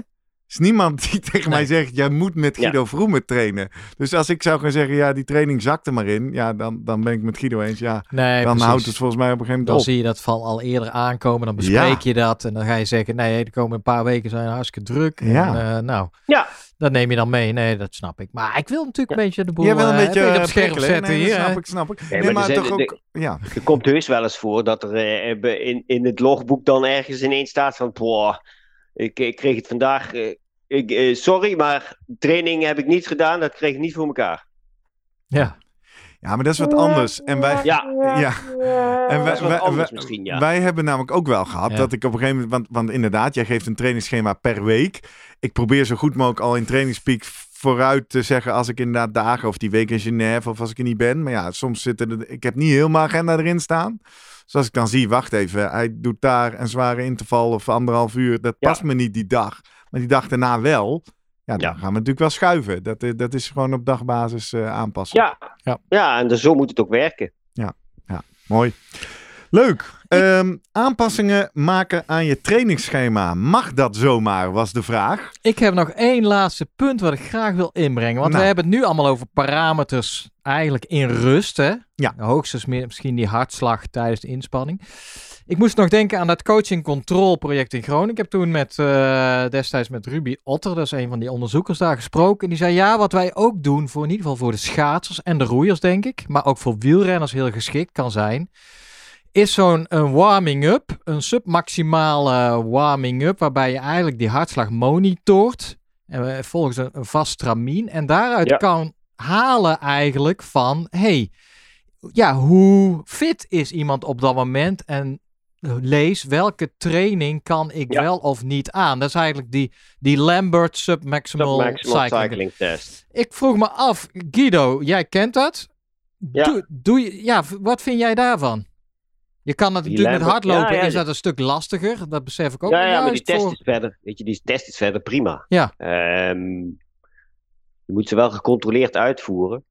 Is niemand die tegen mij zegt, jij moet met Ja. Guido Vroemen trainen. Dus als ik zou gaan zeggen, ja, die training zakt er maar in, ja, dan, dan ben ik met Guido eens, ja. Nee, dan precies. houdt het volgens mij op een gegeven Dan moment op. zie je dat val al eerder aankomen. Dan bespreek Ja. je dat. En dan ga je zeggen, nee, de komende paar weken zijn hartstikke druk. Ja. En, eh, nou, Ja. dat neem je dan mee. Nee, dat snap ik. Maar ik wil natuurlijk een beetje de boel Jij wil een eh, beetje, op eh, scherp prikkelen, zetten nee, hier. snap ik, snap ik. Nee, maar maar er zijn toch de- ook, ja. Er komt heus wel eens voor dat er in, in het logboek dan ergens ineens staat van... Boah, ik, ik kreeg het vandaag... eh, ik, eh, sorry, maar training heb ik niet gedaan. Dat kreeg ik niet voor elkaar. Ja. Ja, maar dat is wat anders. En wij, Ja, ja. En dat is wat wij, anders wij- misschien, ja. wij hebben namelijk ook wel gehad Ja. dat ik op een gegeven moment, want, want inderdaad, jij geeft een trainingsschema per week. Ik probeer zo goed mogelijk al in trainingspeak vooruit te zeggen als ik inderdaad dagen of die week in Genève of als ik er niet ben. Maar ja, soms zitten er, ik heb niet heel mijn agenda erin staan. Dus als ik dan zie, wacht even, hij doet daar een zware interval of anderhalf uur, dat Ja. past me niet die dag. Maar die dag daarna wel. Ja, dan Ja. gaan we natuurlijk wel schuiven. Dat, eh, dat is gewoon op dagbasis eh, aanpassen. Ja, Ja. ja. en dus zo moet het ook werken. Mooi. Leuk. Ehm, aanpassingen maken aan je trainingsschema. Mag dat zomaar, was de vraag. Ik heb nog één laatste punt wat ik graag wil inbrengen. Want Nou. we hebben het nu allemaal over parameters eigenlijk in rust. Hè? Ja. Hoogstens meer- misschien die hartslag tijdens de inspanning. Ik moest nog denken aan dat coaching control project in Groningen. Ik heb toen met, eh, destijds met Ruby Otter, dat is een van die onderzoekers daar gesproken. En die zei ja, wat wij ook doen, voor in ieder geval voor de schaatsers en de roeiers denk ik. Maar ook voor wielrenners heel geschikt kan zijn. Is zo'n een warming-up, een submaximale warming-up, waarbij je eigenlijk die hartslag monitort. En eh, volgens een, een vast stramien. En daaruit Ja. kan halen eigenlijk van, hey, ja, hoe fit is iemand op dat moment? En lees welke training kan ik Ja. wel of niet aan. Dat is eigenlijk die, die Lambert submaximal, Maximal cycling. cycling test. Ik vroeg me af, Guido, jij kent dat? Ja. Doe, doe je, ja, wat vind jij daarvan? Je kan het Die natuurlijk met hardlopen, ja, ja, is dat een stuk lastiger. Dat besef ik ook. Ja, ja, maar die test voor- is verder, weet je, die test is verder prima. Ja. Ehm, je moet ze wel gecontroleerd uitvoeren.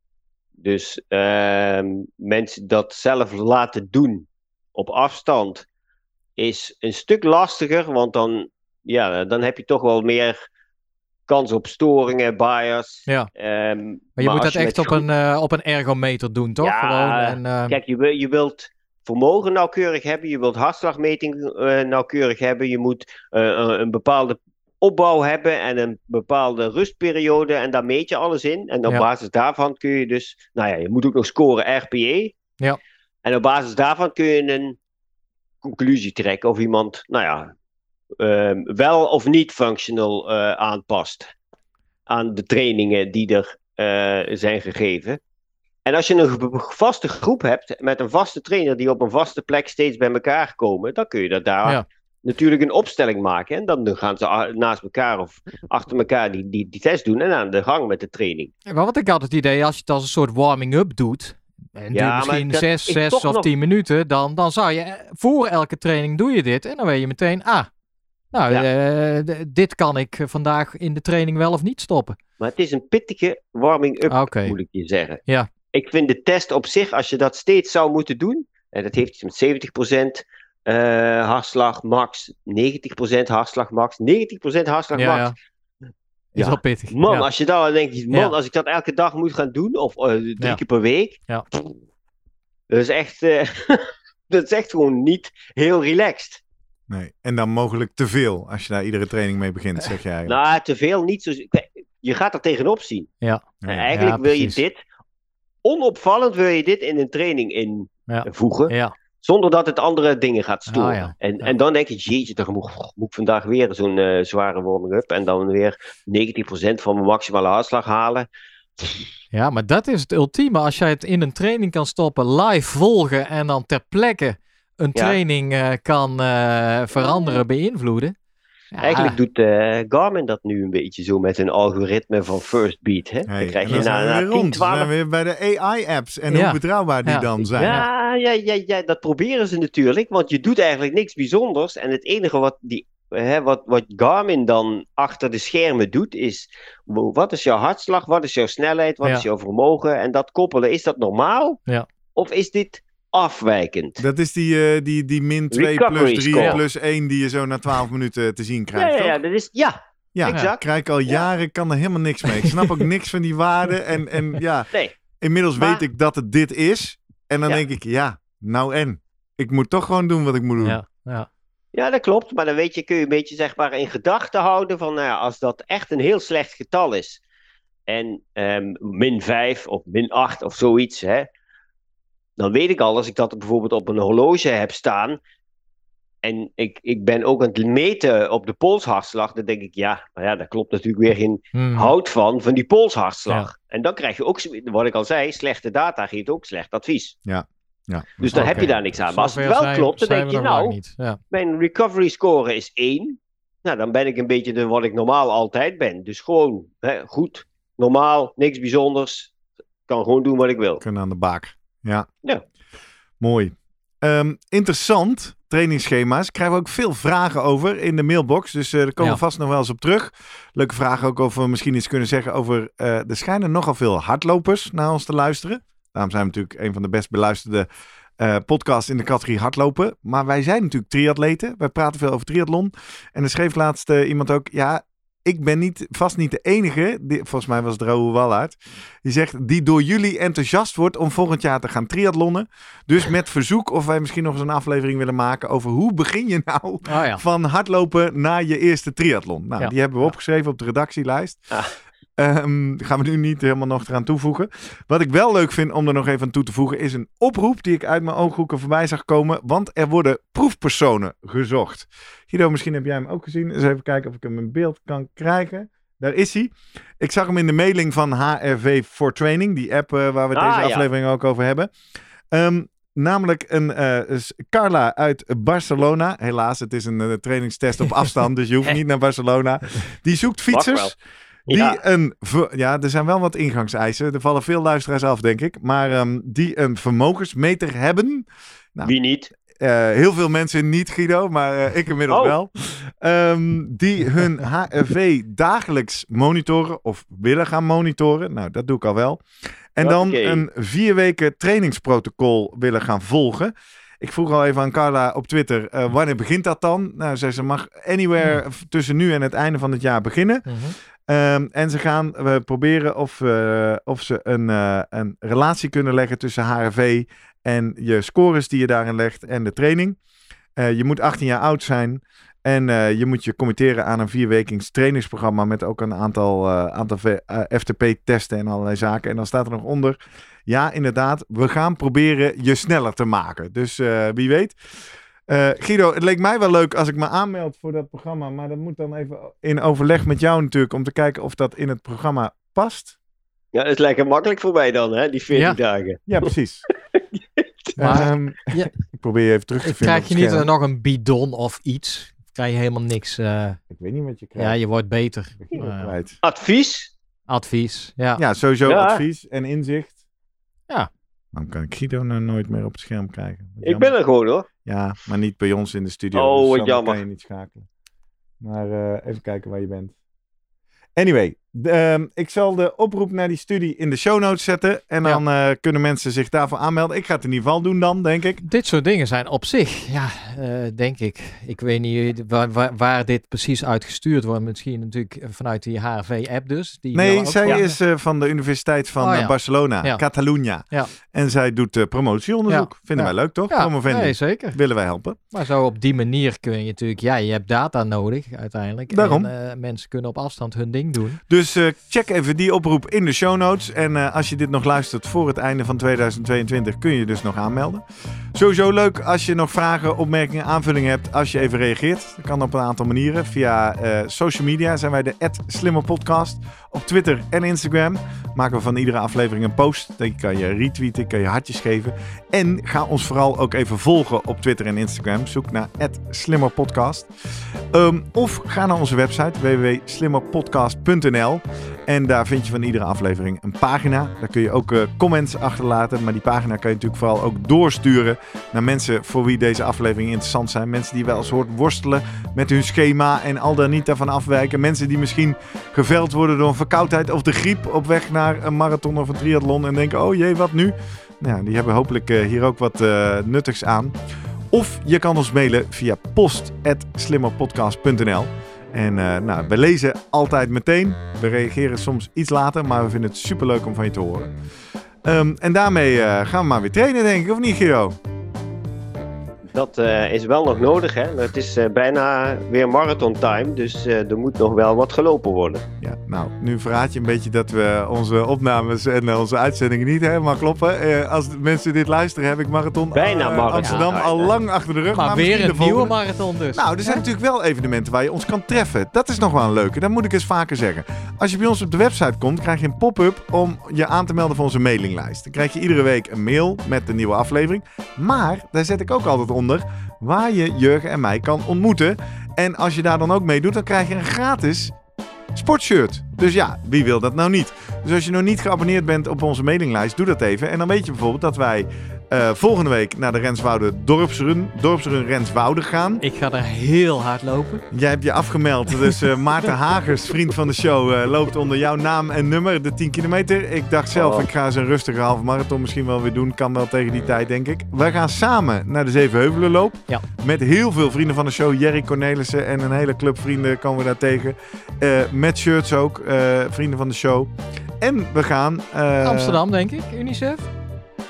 Dus ehm, mensen dat zelf laten doen op afstand is een stuk lastiger, want dan, ja, dan heb je toch wel meer kans op storingen, bias. Ja. Ehm, Maar je moet dat echt op een, eh, op een ergometer doen, toch? Ja, Gewoon, en, eh, Kijk, je, je wilt vermogen nauwkeurig hebben, je wilt hartslagmeting eh, nauwkeurig hebben, je moet eh, een, bepaalde opbouw hebben en een bepaalde rustperiode en daar meet je alles in. En op Ja. basis daarvan kun je dus, nou ja, je moet ook nog scoren RPE. Ja. En op basis daarvan kun je een conclusie trekken of iemand, nou ja, ehm, wel of niet functional eh, aanpast aan de trainingen die er zijn gegeven. En als je een vaste groep hebt met een vaste trainer die op een vaste plek steeds bij elkaar komen, dan kun je dat daar Ja. natuurlijk een opstelling maken. En dan gaan ze naast elkaar of achter elkaar die, die, die test doen en aan de gang met de training. maar wat ik had het idee, als je het als een soort warming-up doet, en Ja, misschien dat zes, is zes toch of nog- tien minuten, dan, dan zou je eh, voor elke training doe je dit. En dan weet je meteen, ah, nou, Ja. eh, dit kan ik vandaag in de training wel of niet stoppen. Maar het is een pittige warming-up, Oké. moet ik je zeggen. Ja. Ik vind de test op zich, als je dat steeds zou moeten doen, en dat heeft iets met 70%, eh, hartslag max, 90% hartslag max, 90% hartslag Ja, max. ja. Is Ja. wel pittig. Man, ja. als je dan denkt, man, Ja. als ik dat elke dag moet gaan doen, of eh, drie Ja. keer per week, Ja. dat is echt, eh, dat is echt gewoon niet heel relaxed. Nee. En dan mogelijk te veel als je daar iedere training mee begint, zeg jij. eigenlijk. Nou, te veel niet zo. Je gaat er tegenop zien. Ja. En eigenlijk Ja, wil je dit, onopvallend wil je dit in een training invoegen, Ja. zonder dat het andere dingen gaat storen. Ah, ja. en, en dan denk je, jeetje, dan moet, moet ik vandaag weer zo'n eh, zware warming-up en dan weer 90% van mijn maximale hartslag halen. Ja, maar dat is het ultieme. Als jij het in een training kan stoppen, live volgen en dan ter plekke een Ja. training eh, kan eh, veranderen, beïnvloeden. Ja, Eigenlijk doet eh, Garmin dat nu een beetje zo met een algoritme van First Beat. Hè? Hey, dan krijg je dan na, zijn we na weer 10, rond. We zijn 12 weer bij de AI-apps en Ja. hoe betrouwbaar die Ja. dan zijn. Ja, ja, ja, ja, dat proberen ze natuurlijk, want je doet eigenlijk niks bijzonders. En het enige wat, die, hè, wat, wat Garmin dan achter de schermen doet, is wat is jouw hartslag, wat is jouw snelheid, wat Ja. is jouw vermogen? En dat koppelen, is dat normaal? Ja. Of is dit afwijkend? Dat is die, eh, die, die min 2 plus Recovery 3 score. plus 1 die je zo na 12 minuten te zien Ja, krijgt. ja, ja, toch? dat is, ja, Ja, exact. krijg ik al jaren, ik kan er helemaal niks mee. Ik snap ook niks van die waarden. En, en ja, nee. inmiddels Maar- weet ik dat het dit is. En dan Ja. denk ik, ja, nou en? Ik moet toch gewoon doen wat ik moet doen. ja, ja. Ja, dat klopt. Maar dan weet je, kun je een beetje zeg maar in gedachten houden van, nou ja, als dat echt een heel slecht getal is. En ehm, min 5 of min 8 of zoiets, hè. Dan weet ik al, als ik dat bijvoorbeeld op een horloge heb staan. En ik, ik ben ook aan het meten op de polshartslag. Dan denk ik, ja, maar ja, daar klopt natuurlijk weer geen Hmm. hout van, van die polshartslag. En dan krijg je ook, wat ik al zei, slechte data geeft ook slecht advies. Ja. Dus dan heb je daar niks aan. Maar als het wel zijn- klopt, dan denk je, nou. Ja. mijn recovery score is 1. Nou, dan ben ik een beetje de, wat ik normaal altijd ben. Dus gewoon hè, goed, normaal, niks bijzonders. Kan gewoon doen wat ik wil. Kunnen aan de baak. Ja. Ja. Mooi. Ehm, interessant, trainingsschema's. Krijgen we ook veel vragen over in de mailbox. Dus eh daar komen we vast nog wel eens op terug. Leuke vraag ook of we misschien iets kunnen zeggen over... eh er schijnen nogal veel hardlopers naar ons te luisteren. Daarom zijn we natuurlijk een van de best beluisterde eh, podcasts in de categorie hardlopen. Maar wij zijn natuurlijk triatleten. Wij praten veel over triathlon. En er schreef laatst iemand ook... Ja, ik ben niet, vast niet de enige, die, volgens mij was het Raoul Wallaert, die zegt die door jullie enthousiast wordt om volgend jaar te gaan triathlonnen. Dus met verzoek of wij misschien nog eens een aflevering willen maken over hoe begin je nou Oh ja. van hardlopen naar je eerste triathlon. Nou, Ja. die hebben we opgeschreven op de redactielijst. Ah. Ehm, gaan we nu niet helemaal nog eraan toevoegen. Wat ik wel leuk vind om er nog even aan toe te voegen, is een oproep die ik uit mijn ooghoeken voorbij zag komen. Want er worden proefpersonen gezocht. Guido, misschien heb jij hem ook gezien. Eens even kijken of ik hem in beeld kan krijgen. Daar is hij. Ik zag hem in de mailing van HRV for Training, die app eh, waar we Ah, deze ja. aflevering ook over hebben. Ehm, namelijk een eh, Carla uit Barcelona. Helaas, het is een eh, trainingstest op afstand, dus je hoeft niet naar Barcelona. Die zoekt fietsers. Die Ja. een. Ja, er zijn wel wat ingangseisen. Er vallen veel luisteraars af, denk ik. Maar ehm, die een vermogensmeter hebben. Nou, Wie niet? Eh, heel veel mensen niet, Guido, maar eh, ik inmiddels Oh. wel. Ehm, die hun HRV dagelijks monitoren of willen gaan monitoren. Nou, dat doe ik al wel. En dan een vier weken trainingsprotocol willen gaan volgen. Ik vroeg al even aan Carla op Twitter, eh, wanneer begint dat dan? Nou, zei ze mag anywhere v- tussen nu en het einde van het jaar beginnen. Mhm. Ehm, en ze gaan we proberen of, eh, of ze een, eh, een relatie kunnen leggen tussen HRV en je scores die je daarin legt en de training. Je moet 18 jaar oud zijn en eh, je moet je committeren aan een vierwekings trainingsprogramma met ook een aantal, eh, aantal eh, FTP-testen en allerlei zaken. En dan staat er nog onder, ja inderdaad, we gaan proberen je sneller te maken. Dus eh, wie weet. Eh, Guido, het leek mij wel leuk als ik me aanmeld voor dat programma, maar dat moet dan even in overleg met jou natuurlijk om te kijken of dat in het programma past. Ja, dat is lekker makkelijk voor mij dan, hè, die 40 Ja. dagen. Ja, precies. Maar Ehm, ja. Ik probeer je even terug te vinden. krijg je het niet nog een bidon of iets? Krijg je helemaal niks. eh, Ik weet niet wat je krijgt. ja, je wordt beter. Eh, kwijt. Advies? advies. Ja. Ja, sowieso Ja. advies en inzicht. Ja. Dan kan ik Guido nou nooit meer op het scherm krijgen. Wat Ik jammer. ben er gewoon hoor. Ja, maar niet bij ons in de studio. Oh, dus wat dan jammer. kan je niet schakelen. Maar eh, even kijken waar je bent. Anyway, Ehm, ik zal de oproep naar die studie in de show notes zetten. En Ja. dan eh, kunnen mensen zich daarvoor aanmelden. Ik ga het in ieder geval doen dan, denk ik. Dit soort dingen zijn op zich, ja, eh, denk ik. Ik weet niet waar, waar, waar dit precies uitgestuurd wordt. Misschien natuurlijk vanuit die HRV-app dus. Die Nee, ook- zij Ja. is eh, van de Universiteit van Oh, eh, ja. Barcelona. Catalunya. Ja. En zij doet eh, promotieonderzoek. Vinden wij leuk, toch? Ja, nee, zeker. Willen wij helpen. Maar zo op die manier kun je natuurlijk, ja, je hebt data nodig uiteindelijk. Daarom. En eh, mensen kunnen op afstand hun ding doen. Dus eh, check even die oproep in de show notes. En eh, als je dit nog luistert voor het einde van 2022, kun je dus nog aanmelden. Sowieso leuk als je nog vragen, opmerkingen, aanvullingen hebt. Als je even reageert. Dat kan op een aantal manieren. Via eh, social media zijn wij de Slimmer Podcast. Op Twitter en Instagram maken we van iedere aflevering een post. Dan kan je retweeten, kan je hartjes geven. En ga ons vooral ook even volgen op Twitter en Instagram. Zoek naar @slimmerpodcast. Ehm, of ga naar onze website www.slimmerpodcast.nl en daar vind je van iedere aflevering een pagina. Daar kun je ook eh, comments achterlaten. Maar die pagina kan je natuurlijk vooral ook doorsturen naar mensen voor wie deze afleveringen interessant zijn. Mensen die wel eens hoort worstelen met hun schema en al dan niet daarvan afwijken. Mensen die misschien geveld worden door een verkoudheid of de griep op weg naar een marathon of een triathlon. En denken, oh jee, wat nu? Nou, die hebben hopelijk eh, hier ook wat eh, nuttigs aan. Of je kan ons mailen via post.slimmerpodcast.nl. En eh, nou, we lezen altijd meteen. We reageren soms iets later, maar we vinden het superleuk om van je te horen. Ehm, en daarmee eh, gaan we maar weer trainen, denk ik, of niet, Giro? Dat eh, is wel nog nodig, hè. Het is eh, bijna weer marathon time, dus eh, er moet nog wel wat gelopen worden. Ja, nou, nu verraad je een beetje dat we onze opnames en onze uitzendingen niet helemaal kloppen. Als de mensen dit luisteren, heb ik marathon, Bijna marathon. Amsterdam Ja. al lang achter de rug. Maar, weer een de nieuwe marathon dus. Nou, er zijn natuurlijk wel evenementen waar je ons kan treffen. Dat is nog wel een leuke. Dat moet ik eens vaker zeggen. Als je bij ons op de website komt, krijg je een pop-up om je aan te melden voor onze mailinglijst. Dan krijg je iedere week een mail met de nieuwe aflevering. Maar daar zet ik ook altijd onder waar je Jurgen en mij kan ontmoeten. En als je daar dan ook mee doet, dan krijg je een gratis sportshirt. Dus ja, wie wil dat nou niet? Dus als je nog niet geabonneerd bent op onze mailinglijst, doe dat even. En dan weet je bijvoorbeeld dat wij eh, volgende week naar de Renswoude Dorpsrun, Dorpsrun Renswoude gaan. Ik ga er heel hard lopen. Jij hebt je afgemeld, dus eh, Maarten Hagers, vriend van de show, eh, loopt onder jouw naam en nummer de 10 kilometer. Ik dacht zelf, Oh. ik ga eens een rustige halve marathon misschien wel weer doen. Kan wel tegen die tijd, denk ik. Wij gaan samen naar de Zevenheuvelenloop. Ja. Met heel veel vrienden van de show. Jerry Cornelissen en een hele club vrienden komen we daar tegen. Met shirts ook, vrienden van de show. En we gaan... Amsterdam, denk ik, Unicef.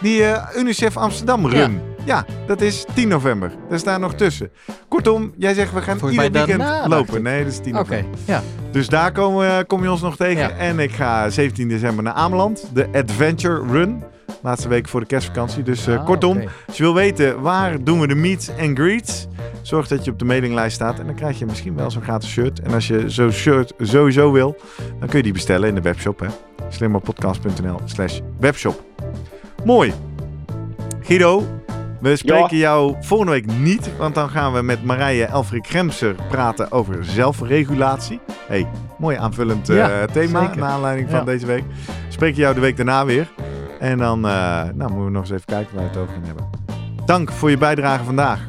Die eh, UNICEF Amsterdam run. Ja. dat is 10 november. Daar nog tussen. Kortom, jij zegt we gaan ieder weekend lopen. Nee, dat is 10 Oké, november. ja. Dus daar komen we, kom je ons nog tegen. Ja. En ik ga 17 december naar Ameland. De Adventure Run. Laatste week voor de kerstvakantie. Dus eh, Ah, kortom, oké. als je wil weten waar doen we de meets en greets. Zorg dat je op de mailinglijst staat. En dan krijg je misschien wel zo'n gratis shirt. En als je zo'n shirt sowieso wil, dan kun je die bestellen in de webshop. Hè. slimmerpodcast.nl slash webshop. Mooi. Guido, we spreken jou volgende week niet. Want dan gaan we met Marije Elfrik Gremser praten over zelfregulatie. hey, mooi aanvullend eh, Ja, thema zeker. naar aanleiding van Ja. deze week. Spreken jou de week daarna weer. En dan eh, nou, moeten we nog eens even kijken waar we het over gaan hebben. Dank voor je bijdrage vandaag.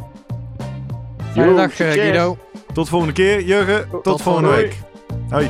Fijne dag, eh. Guido. Tot volgende keer, Jurgen. Tot, tot volgende volgende week. Hoi.